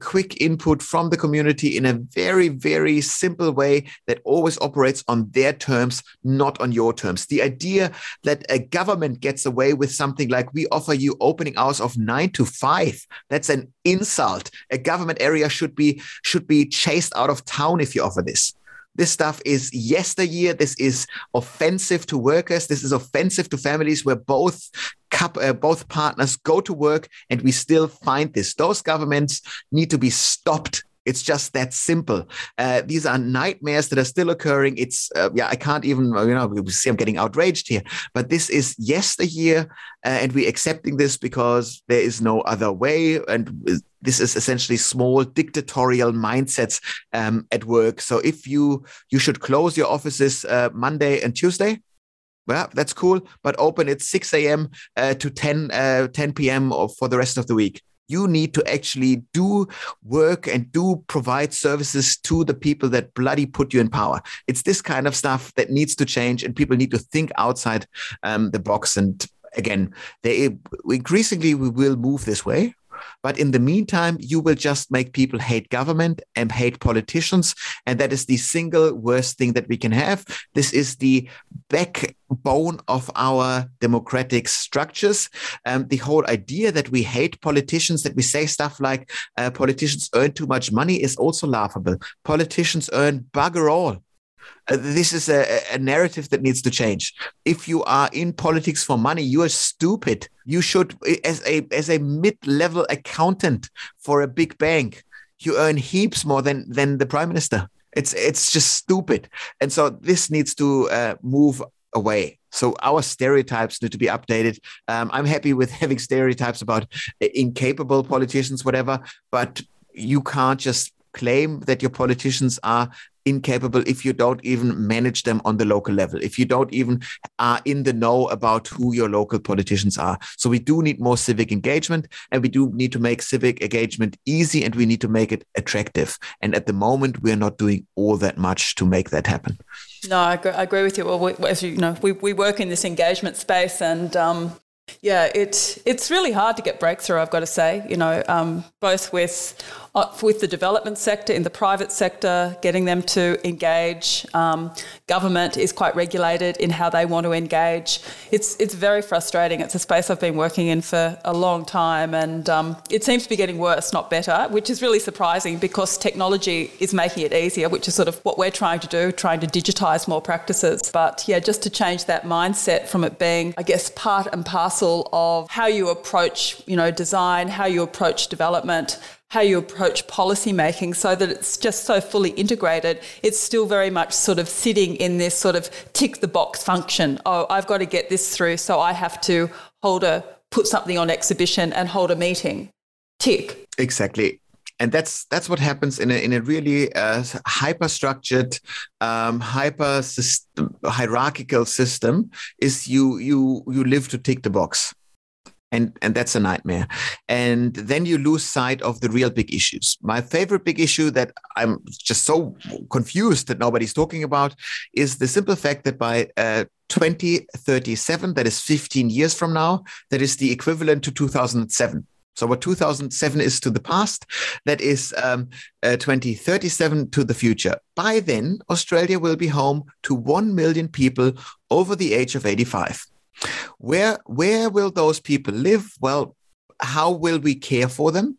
quick input from the community in a very, very simple way that always operates on their terms, not on your terms. The idea that a government gets away with something like we offer you opening hours of nine to five, that's an insult. A government area should be should be chased out of town if you offer this. This stuff is yesteryear. This is offensive to workers. This is offensive to families where both uh, both partners go to work, and we still find this. Those governments need to be stopped it's just that simple. Uh, these are nightmares that are still occurring. It's uh, yeah, I can't even you know we see I'm getting outraged here, but this is yesteryear, uh, and we're accepting this because there is no other way, and this is essentially small dictatorial mindsets um, at work. So if you you should close your offices uh, Monday and Tuesday, well, that's cool, but open at 6 a.m. Uh, to 10, uh, 10 p.m. for the rest of the week you need to actually do work and do provide services to the people that bloody put you in power. It's this kind of stuff that needs to change, and people need to think outside um, the box. And again, they increasingly we will move this way. But in the meantime, you will just make people hate government and hate politicians. And that is the single worst thing that we can have. This is the backbone of our democratic structures. Um, the whole idea that we hate politicians, that we say stuff like uh, politicians earn too much money is also laughable. Politicians earn bugger all. Uh, this is a, a, narrative that needs to change. If you are in politics for money, you are stupid. You should, as a as a mid level accountant for a big bank, you earn heaps more than than the prime minister. It's it's just stupid, and so this needs to uh, move away. So our stereotypes need to be updated. Um, I'm happy with having stereotypes about incapable politicians, whatever, but you can't just claim that your politicians are incapable if you don't even manage them on the local level, if you don't even are in the know about who your local politicians are. So we do need more civic engagement and we do need to make civic engagement easy and we need to make it attractive. And at the moment, we're not doing all that much to make that happen. No, I agree, I agree with you. Well, we, as you know, we, we work in this engagement space and um, yeah, it, it's really hard to get breakthrough, I've got to say, you know, um, both with uh, with the development sector, in the private sector, getting them to engage. Um, government is quite regulated in how they want to engage. It's it's very frustrating. It's a space I've been working in for a long time, and um, it seems to be getting worse, not better, which is really surprising because technology is making it easier, which is sort of what we're trying to do, trying to digitise more practices. But yeah, just to change that mindset from it being, I guess, part and parcel of how you approach, you know, design, how you approach development how you approach policy making so that it's just so fully integrated. It's still very much sort of sitting in this sort of tick the box function. Oh, I've got to get this through, so I have to hold a put something on exhibition and hold a meeting. Tick. Exactly. And that's that's what happens in a in a really uh, hyper structured, um, hyper system, hierarchical system. Is you you you live to tick the box and and that's a nightmare and then you lose sight of the real big issues my favorite big issue that i'm just so confused that nobody's talking about is the simple fact that by uh, 2037 that is 15 years from now that is the equivalent to 2007 So what 2007 is to the past, that is um, uh, 2037 to the future. By then, Australia will be home to 1 million people over the age of 85. Where, where will those people live? Well, how will we care for them?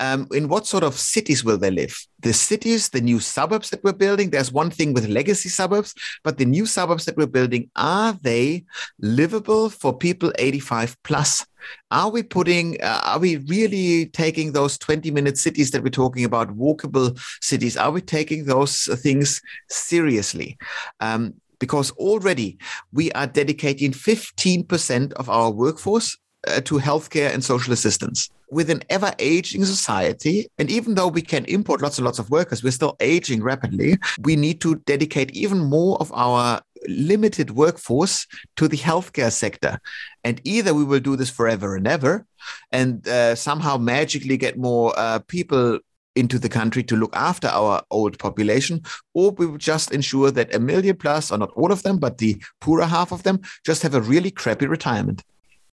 Um, in what sort of cities will they live? The cities, the new suburbs that we're building, there's one thing with legacy suburbs, but the new suburbs that we're building, are they livable for people 85 plus? Are we putting, uh, are we really taking those 20 minute cities that we're talking about, walkable cities? Are we taking those things seriously? Um, because already we are dedicating 15% of our workforce uh, to healthcare and social assistance. With an ever aging society, and even though we can import lots and lots of workers, we're still aging rapidly. We need to dedicate even more of our limited workforce to the healthcare sector. And either we will do this forever and ever and uh, somehow magically get more uh, people into the country to look after our old population, or we will just ensure that a million plus, or not all of them, but the poorer half of them, just have a really crappy retirement.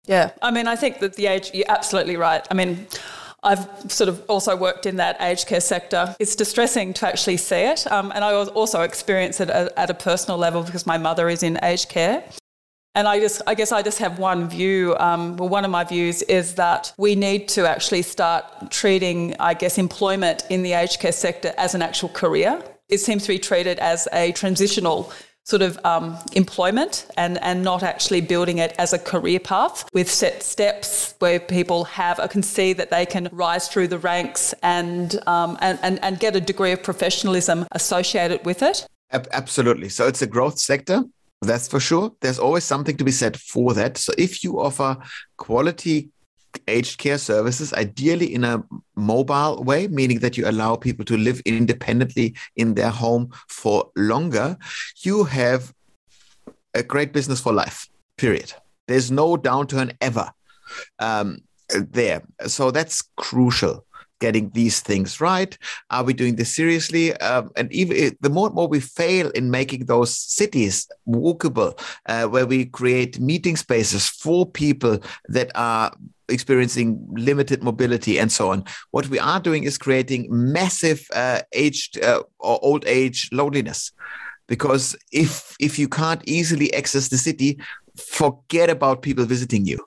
Yeah, I mean, I think that the age, you're absolutely right. I mean, I've sort of also worked in that aged care sector. It's distressing to actually see it. Um, and I also experience it at, at, a personal level because my mother is in aged care. And I just, I guess I just have one view. Um, well, one of my views is that we need to actually start treating, I guess, employment in the aged care sector as an actual career. It seems to be treated as a transitional sort of um, employment and, and not actually building it as a career path with set steps where people have or can see that they can rise through the ranks and, um, and, and, and get a degree of professionalism associated with it. Absolutely. So it's a growth sector. That's for sure. There's always something to be said for that. So if you offer quality aged care services, ideally in a mobile way, meaning that you allow people to live independently in their home for longer, you have a great business for life, period. There's no downturn ever um, there. So that's crucial getting these things right? Are we doing this seriously? Um, and even the more and more we fail in making those cities walkable, uh, where we create meeting spaces for people that are experiencing limited mobility and so on. What we are doing is creating massive uh, aged uh, or old age loneliness. Because if if you can't easily access the city, forget about people visiting you.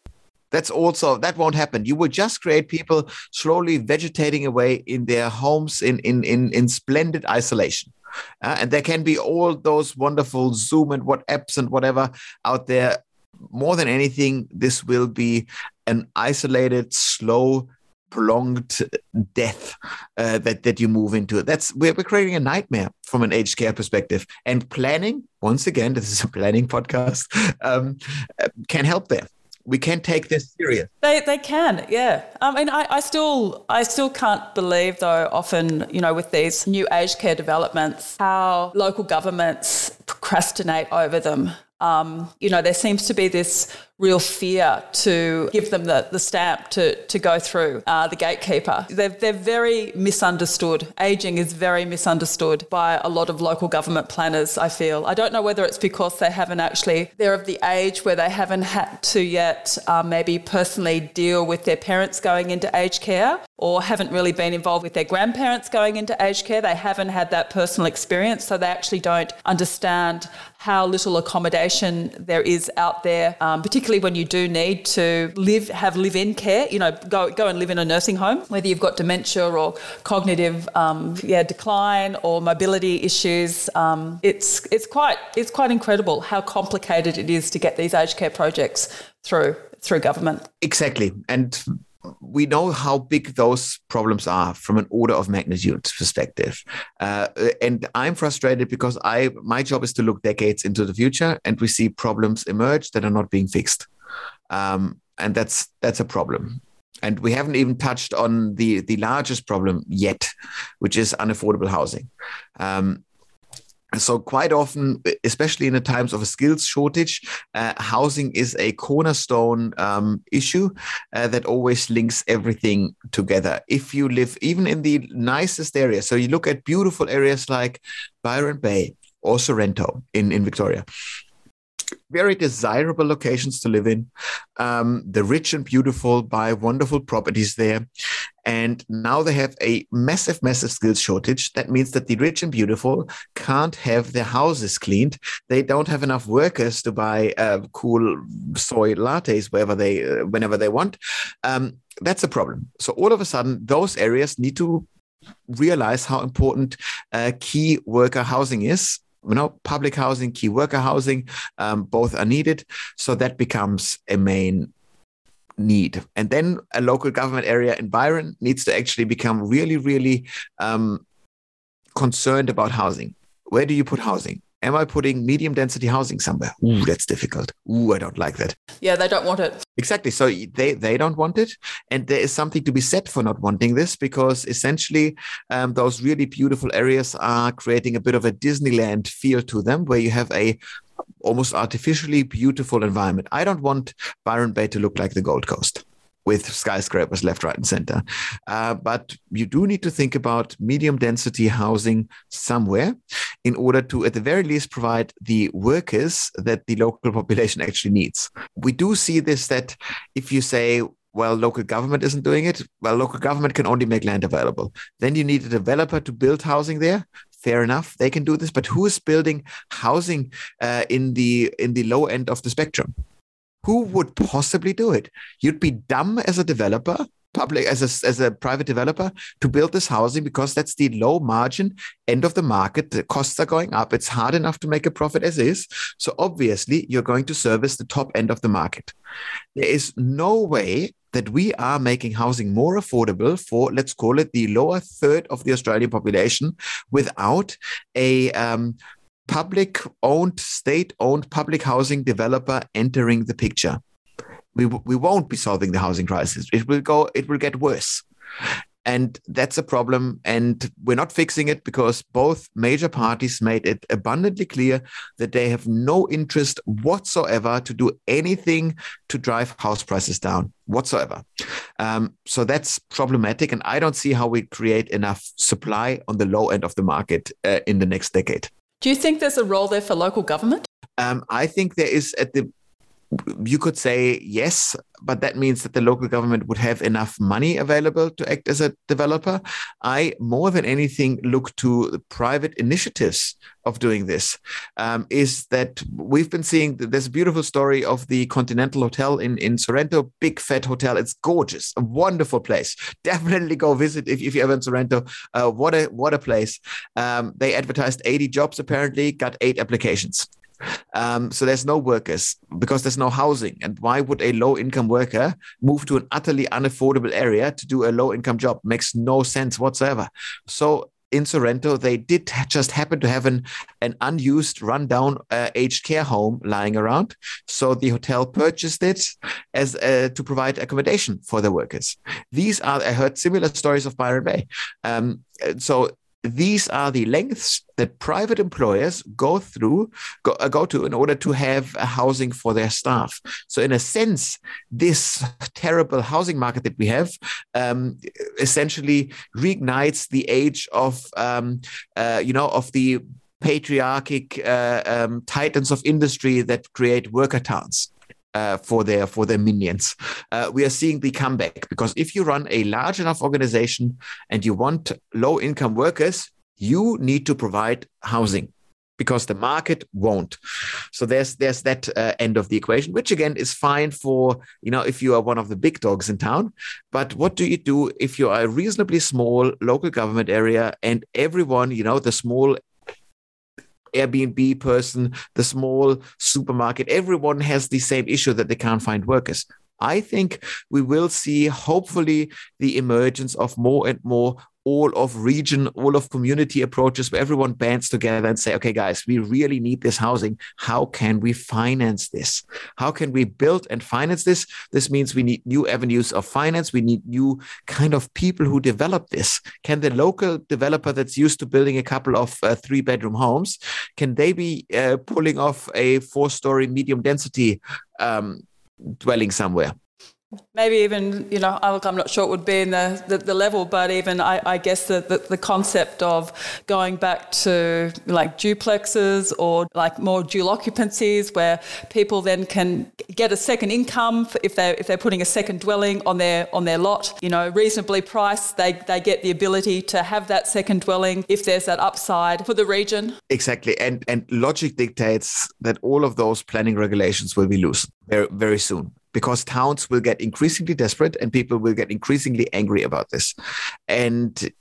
That's also that won't happen. You will just create people slowly vegetating away in their homes in in in, in splendid isolation. Uh, and there can be all those wonderful Zoom and WhatsApps and whatever out there. More than anything, this will be an isolated, slow, prolonged death uh, that that you move into. That's we're, we're creating a nightmare from an aged care perspective. And planning, once again, this is a planning podcast, um, uh, can help there we can take this serious. They, they can, yeah. I mean, I, I still I still can't believe though. Often, you know, with these new aged care developments, how local governments procrastinate over them. Um, you know, there seems to be this real fear to give them the, the stamp to, to go through uh, the gatekeeper. They're, they're very misunderstood. Aging is very misunderstood by a lot of local government planners, I feel. I don't know whether it's because they haven't actually, they're of the age where they haven't had to yet uh, maybe personally deal with their parents going into aged care or haven't really been involved with their grandparents going into aged care. They haven't had that personal experience, so they actually don't understand how little accommodation there is out there, um, particularly when you do need to live, have live-in care. You know, go go and live in a nursing home, whether you've got dementia or cognitive, um, yeah, decline or mobility issues. Um, it's it's quite it's quite incredible how complicated it is to get these aged care projects through through government. Exactly, and we know how big those problems are from an order of magnitude perspective. Uh, and i'm frustrated because i my job is to look decades into the future and we see problems emerge that are not being fixed. Um, and that's that's a problem. And we haven't even touched on the the largest problem yet which is unaffordable housing. Um, so quite often especially in the times of a skills shortage uh, housing is a cornerstone um, issue uh, that always links everything together. If you live even in the nicest area so you look at beautiful areas like byron bay or sorrento in, in victoria very desirable locations to live in. Um, the rich and beautiful buy wonderful properties there. And now they have a massive, massive skills shortage. That means that the rich and beautiful can't have their houses cleaned. They don't have enough workers to buy uh, cool soy lattes wherever they, uh, whenever they want. Um, that's a problem. So all of a sudden, those areas need to realize how important uh, key worker housing is you know, public housing, key worker housing, um, both are needed. So that becomes a main need. And then a local government area in Byron needs to actually become really, really um, concerned about housing. Where do you put housing? Am I putting medium density housing somewhere? Ooh, that's difficult. Ooh, I don't like that. Yeah, they don't want it. Exactly. So they, they don't want it. And there is something to be said for not wanting this because essentially um, those really beautiful areas are creating a bit of a Disneyland feel to them where you have a almost artificially beautiful environment. I don't want Byron Bay to look like the Gold Coast with skyscrapers left, right, and center. Uh, but you do need to think about medium density housing somewhere in order to, at the very least, provide the workers that the local population actually needs. We do see this that if you say, well, local government isn't doing it. Well, local government can only make land available. Then you need a developer to build housing there. Fair enough, they can do this. But who is building housing uh, in the in the low end of the spectrum? Who would possibly do it? You'd be dumb as a developer, public as a, as a private developer to build this housing because that's the low margin end of the market. The costs are going up. It's hard enough to make a profit as is. So obviously you're going to service the top end of the market. There is no way that we are making housing more affordable for, let's call it the lower third of the Australian population without a um, public owned, state owned public housing developer entering the picture. We, we won't be solving the housing crisis. It will go, it will get worse. And that's a problem. And we're not fixing it because both major parties made it abundantly clear that they have no interest whatsoever to do anything to drive house prices down whatsoever. Um, so that's problematic. And I don't see how we create enough supply on the low end of the market uh, in the next decade. Do you think there's a role there for local government? Um, I think there is at the you could say yes, but that means that the local government would have enough money available to act as a developer. I, more than anything, look to the private initiatives of doing this. Um, is that we've been seeing this beautiful story of the Continental Hotel in, in Sorrento, big fat hotel. It's gorgeous, a wonderful place. Definitely go visit if, if you're ever in Sorrento. Uh, what a what a place. Um, they advertised 80 jobs apparently, got eight applications. Um, so there's no workers because there's no housing. And why would a low income worker move to an utterly unaffordable area to do a low income job? Makes no sense whatsoever. So in Sorrento, they did just happen to have an, an unused, rundown uh, aged care home lying around. So the hotel purchased it as uh, to provide accommodation for the workers. These are I heard similar stories of Byron Bay. Um, so these are the lengths that private employers go through go, uh, go to in order to have a housing for their staff. So in a sense this terrible housing market that we have um, essentially reignites the age of um, uh, you know of the patriarchic uh, um, titans of industry that create worker towns uh, for their for their minions. Uh, we are seeing the comeback because if you run a large enough organization and you want low income workers, you need to provide housing because the market won't. So there's there's that uh, end of the equation, which again is fine for you know if you are one of the big dogs in town. But what do you do if you are a reasonably small local government area and everyone you know the small Airbnb person, the small supermarket, everyone has the same issue that they can't find workers. I think we will see, hopefully, the emergence of more and more all of region, all of community approaches where everyone bands together and say, okay, guys, we really need this housing. How can we finance this? How can we build and finance this? This means we need new avenues of finance. We need new kind of people who develop this. Can the local developer that's used to building a couple of uh, three bedroom homes, can they be uh, pulling off a four story medium density um, dwelling somewhere? Maybe even, you know, I'm not sure it would be in the, the, the level, but even I, I guess the, the, the, concept of going back to like duplexes or like more dual occupancies where people then can get a second income if they're, if they're putting a second dwelling on their on their lot, you know, reasonably priced, they, they get the ability to have that second dwelling if there's that upside for the region. Exactly. And and logic dictates that all of those planning regulations will be loose very, very soon because towns will get increasingly desperate and people will get increasingly angry about this. And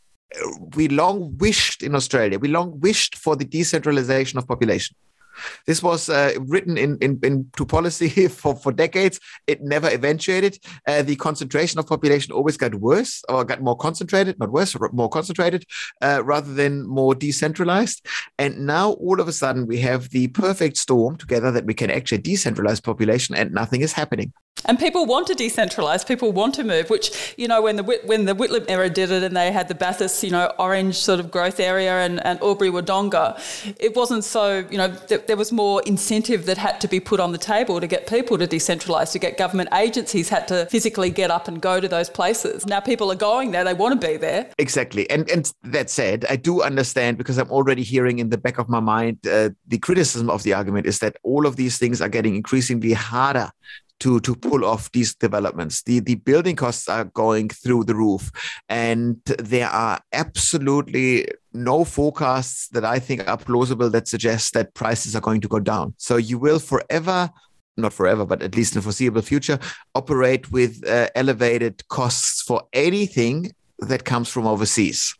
we long wished in Australia, we long wished for the decentralization of population. This was uh, written in, in, into policy for, for decades. It never eventuated. Uh, the concentration of population always got worse or got more concentrated, not worse, more concentrated, uh, rather than more decentralized. And now all of a sudden we have the perfect storm together that we can actually decentralize population and nothing is happening. And people want to decentralise. People want to move. Which you know, when the when the Whitlam era did it, and they had the Bathurst, you know, orange sort of growth area, and, and Albury Wodonga, it wasn't so. You know, th- there was more incentive that had to be put on the table to get people to decentralise. To get government agencies had to physically get up and go to those places. Now people are going there. They want to be there. Exactly. And and that said, I do understand because I'm already hearing in the back of my mind uh, the criticism of the argument is that all of these things are getting increasingly harder to to pull off these developments. The the building costs are going through the roof, and there are absolutely no forecasts that I think are plausible that suggest that prices are going to go down. So you will forever not forever, but at least in the foreseeable future, operate with uh, elevated costs for anything that comes from overseas.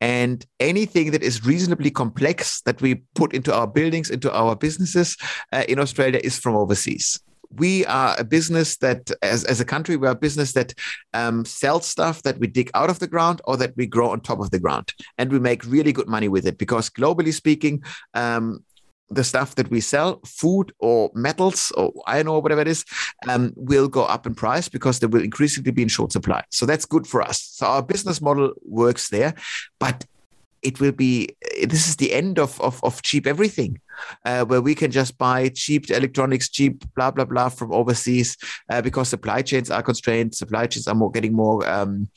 And anything that is reasonably complex that we put into our buildings, into our businesses uh, in Australia is from overseas we are a business that, as, as a country, we're a business that um, sells stuff that we dig out of the ground or that we grow on top of the ground. And we make really good money with it because, globally speaking, um, the stuff that we sell, food or metals or iron or whatever it is, um, will go up in price because they will increasingly be in short supply. So that's good for us. So our business model works there, but it will be this is the end of of, of cheap everything uh, where we can just buy cheap electronics cheap blah blah blah from overseas uh, because supply chains are constrained supply chains are more getting more um,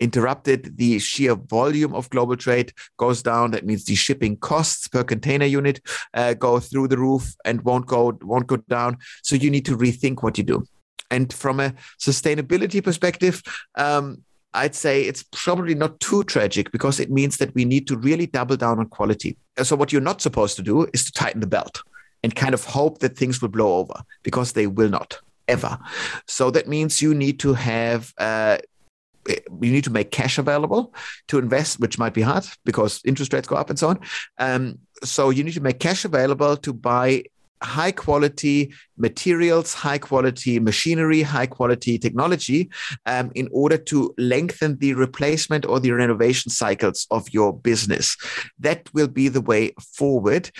interrupted. The sheer volume of global trade goes down. That means the shipping costs per container unit uh, go through the roof and won't go won't go down. So you need to rethink what you do. And from a sustainability perspective um, I'd say it's probably not too tragic because it means that we need to really double down on quality. So, what you're not supposed to do is to tighten the belt and kind of hope that things will blow over because they will not ever. So, that means you need to have. Uh, you need to make cash available to invest, which might be hard because interest rates go up and so on. Um, so you need to make cash available to buy high quality materials, high quality machinery, high quality technology um, in order to lengthen the replacement or the renovation cycles of your business. That will be the way forward.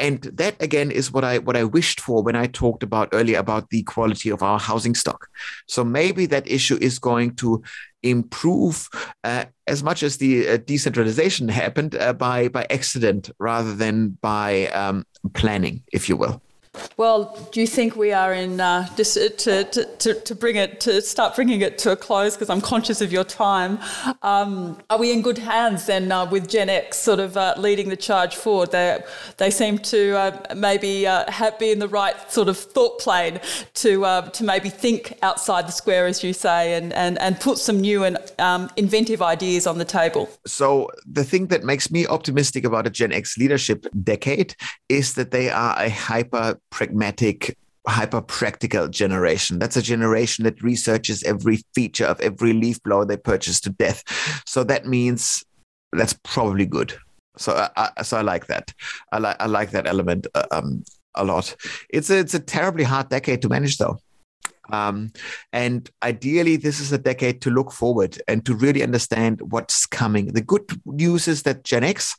And that again is what I what I wished for when I talked about earlier about the quality of our housing stock. So maybe that issue is going to improve uh, as much as the uh, decentralization happened uh, by by accident rather than by um, planning, if you will. Well, do you think we are in uh, just to, to, to, to, bring it to start bringing it to a close because I'm conscious of your time? Um, are we in good hands then uh, with Gen X sort of uh, leading the charge forward? They they seem to uh, maybe uh, have, be in the right sort of thought plane to uh, to maybe think outside the square, as you say, and and, and put some new and um, inventive ideas on the table. So the thing that makes me optimistic about a Gen X leadership decade is that they are a hyper pragmatic hyper practical generation. That's a generation that researches every feature of every leaf blower they purchase to death. So that means that's probably good. So I, so I like that. I like I like that element uh, um, a lot. It's a, it's a terribly hard decade to manage though. Um, and ideally, this is a decade to look forward and to really understand what's coming. The good news is that Gen X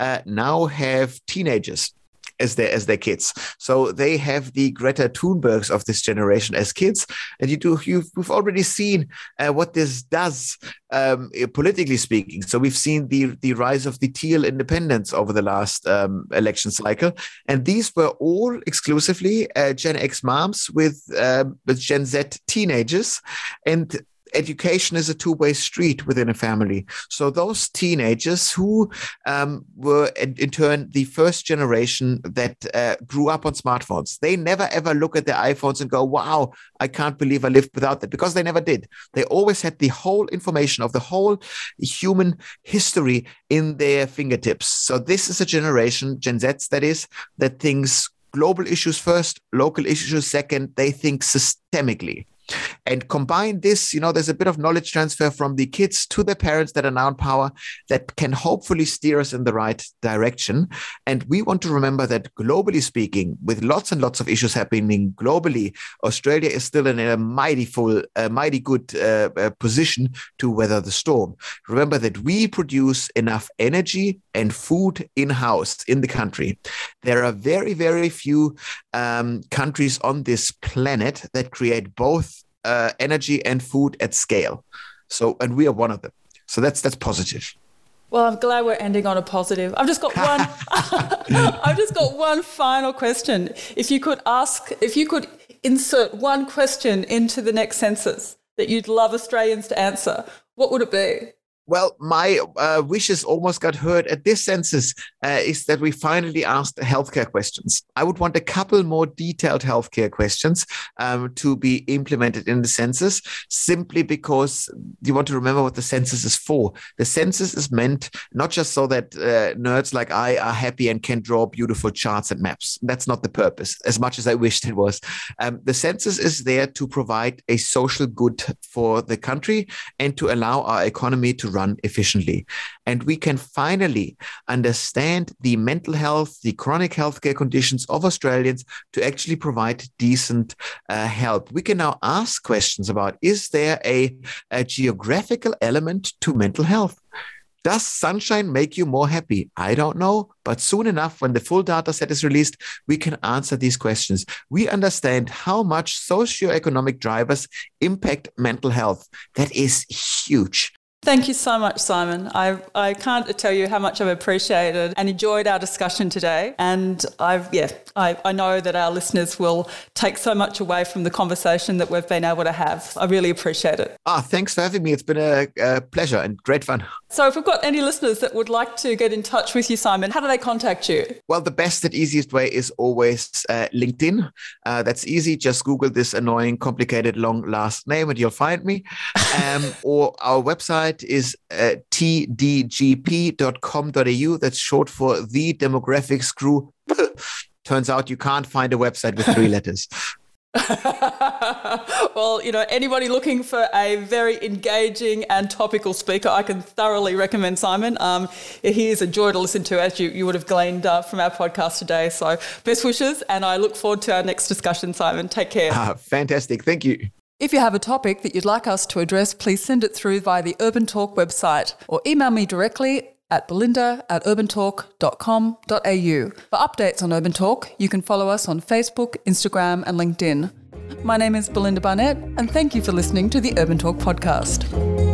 uh, now have teenagers as their as their kids. So they have the Greta Thunbergs of this generation as kids, and you do you've we've already seen uh, what this does um, politically speaking. So we've seen the the rise of the teal independents over the last um, election cycle, and these were all exclusively uh, Gen X moms with uh, with Gen Z teenagers, and education is a two-way street within a family. So those teenagers who um, were in, in, turn the first generation that uh, grew up on smartphones, they never ever look at their iPhones and go, "Wow, I can't believe I lived without that," because they never did. They always had the whole information of the whole human history in their fingertips. So this is a generation, Gen Z, that is, that thinks global issues first, local issues second. They think systemically. And combine this, you know, there's a bit of knowledge transfer from the kids to the parents that are now in power that can hopefully steer us in the right direction. And we want to remember that globally speaking, with lots and lots of issues happening globally, Australia is still in a mighty full, a mighty good uh, uh, position to weather the storm. Remember that we produce enough energy and food in house in the country. There are very, very few um, countries on this planet that create both uh, energy and food at scale. So, and we are one of them. So that's that's positive. Well, I'm glad we're ending on a positive. I've just got one. I've just got one final question. If you could ask, if you could insert one question into the next census that you'd love Australians to answer, what would it be? Well, my uh, wishes almost got heard at this census uh, is that we finally asked healthcare questions. I would want a couple more detailed healthcare questions um, to be implemented in the census, simply because you want to remember what the census is for. The census is meant not just so that uh, nerds like I are happy and can draw beautiful charts and maps. That's not the purpose, as much as I wished it was. Um, the census is there to provide a social good for the country and to allow our economy to run efficiently. And we can finally understand the mental health, the chronic healthcare conditions of Australians to actually provide decent uh, help. We can now ask questions about is there a, a geographical element to mental health? Does sunshine make you more happy? I don't know. But soon enough, when the full data set is released, we can answer these questions. We understand how much socioeconomic drivers impact mental health. That is huge. Thank you so much, Simon. I, I can't tell you how much I've appreciated and enjoyed our discussion today. And I've, yeah, I, I know that our listeners will take so much away from the conversation that we've been able to have. I really appreciate it. Ah, thanks for having me. It's been a, a pleasure and great fun. So, if we've got any listeners that would like to get in touch with you, Simon, how do they contact you? Well, the best and easiest way is always uh, LinkedIn. Uh, that's easy. Just Google this annoying, complicated, long last name and you'll find me. Um, or our website is uh, tdgp.com.au. That's short for the demographics group. Turns out you can't find a website with three letters. well, you know, anybody looking for a very engaging and topical speaker, I can thoroughly recommend Simon. Um, he is a joy to listen to, as you, you would have gleaned uh, from our podcast today. So, best wishes, and I look forward to our next discussion, Simon. Take care. Ah, fantastic. Thank you. If you have a topic that you'd like us to address, please send it through via the Urban Talk website or email me directly at belinda at urbantalk.com.au. For updates on Urban Talk, you can follow us on Facebook, Instagram, and LinkedIn. My name is Belinda Barnett, and thank you for listening to the Urban Talk podcast.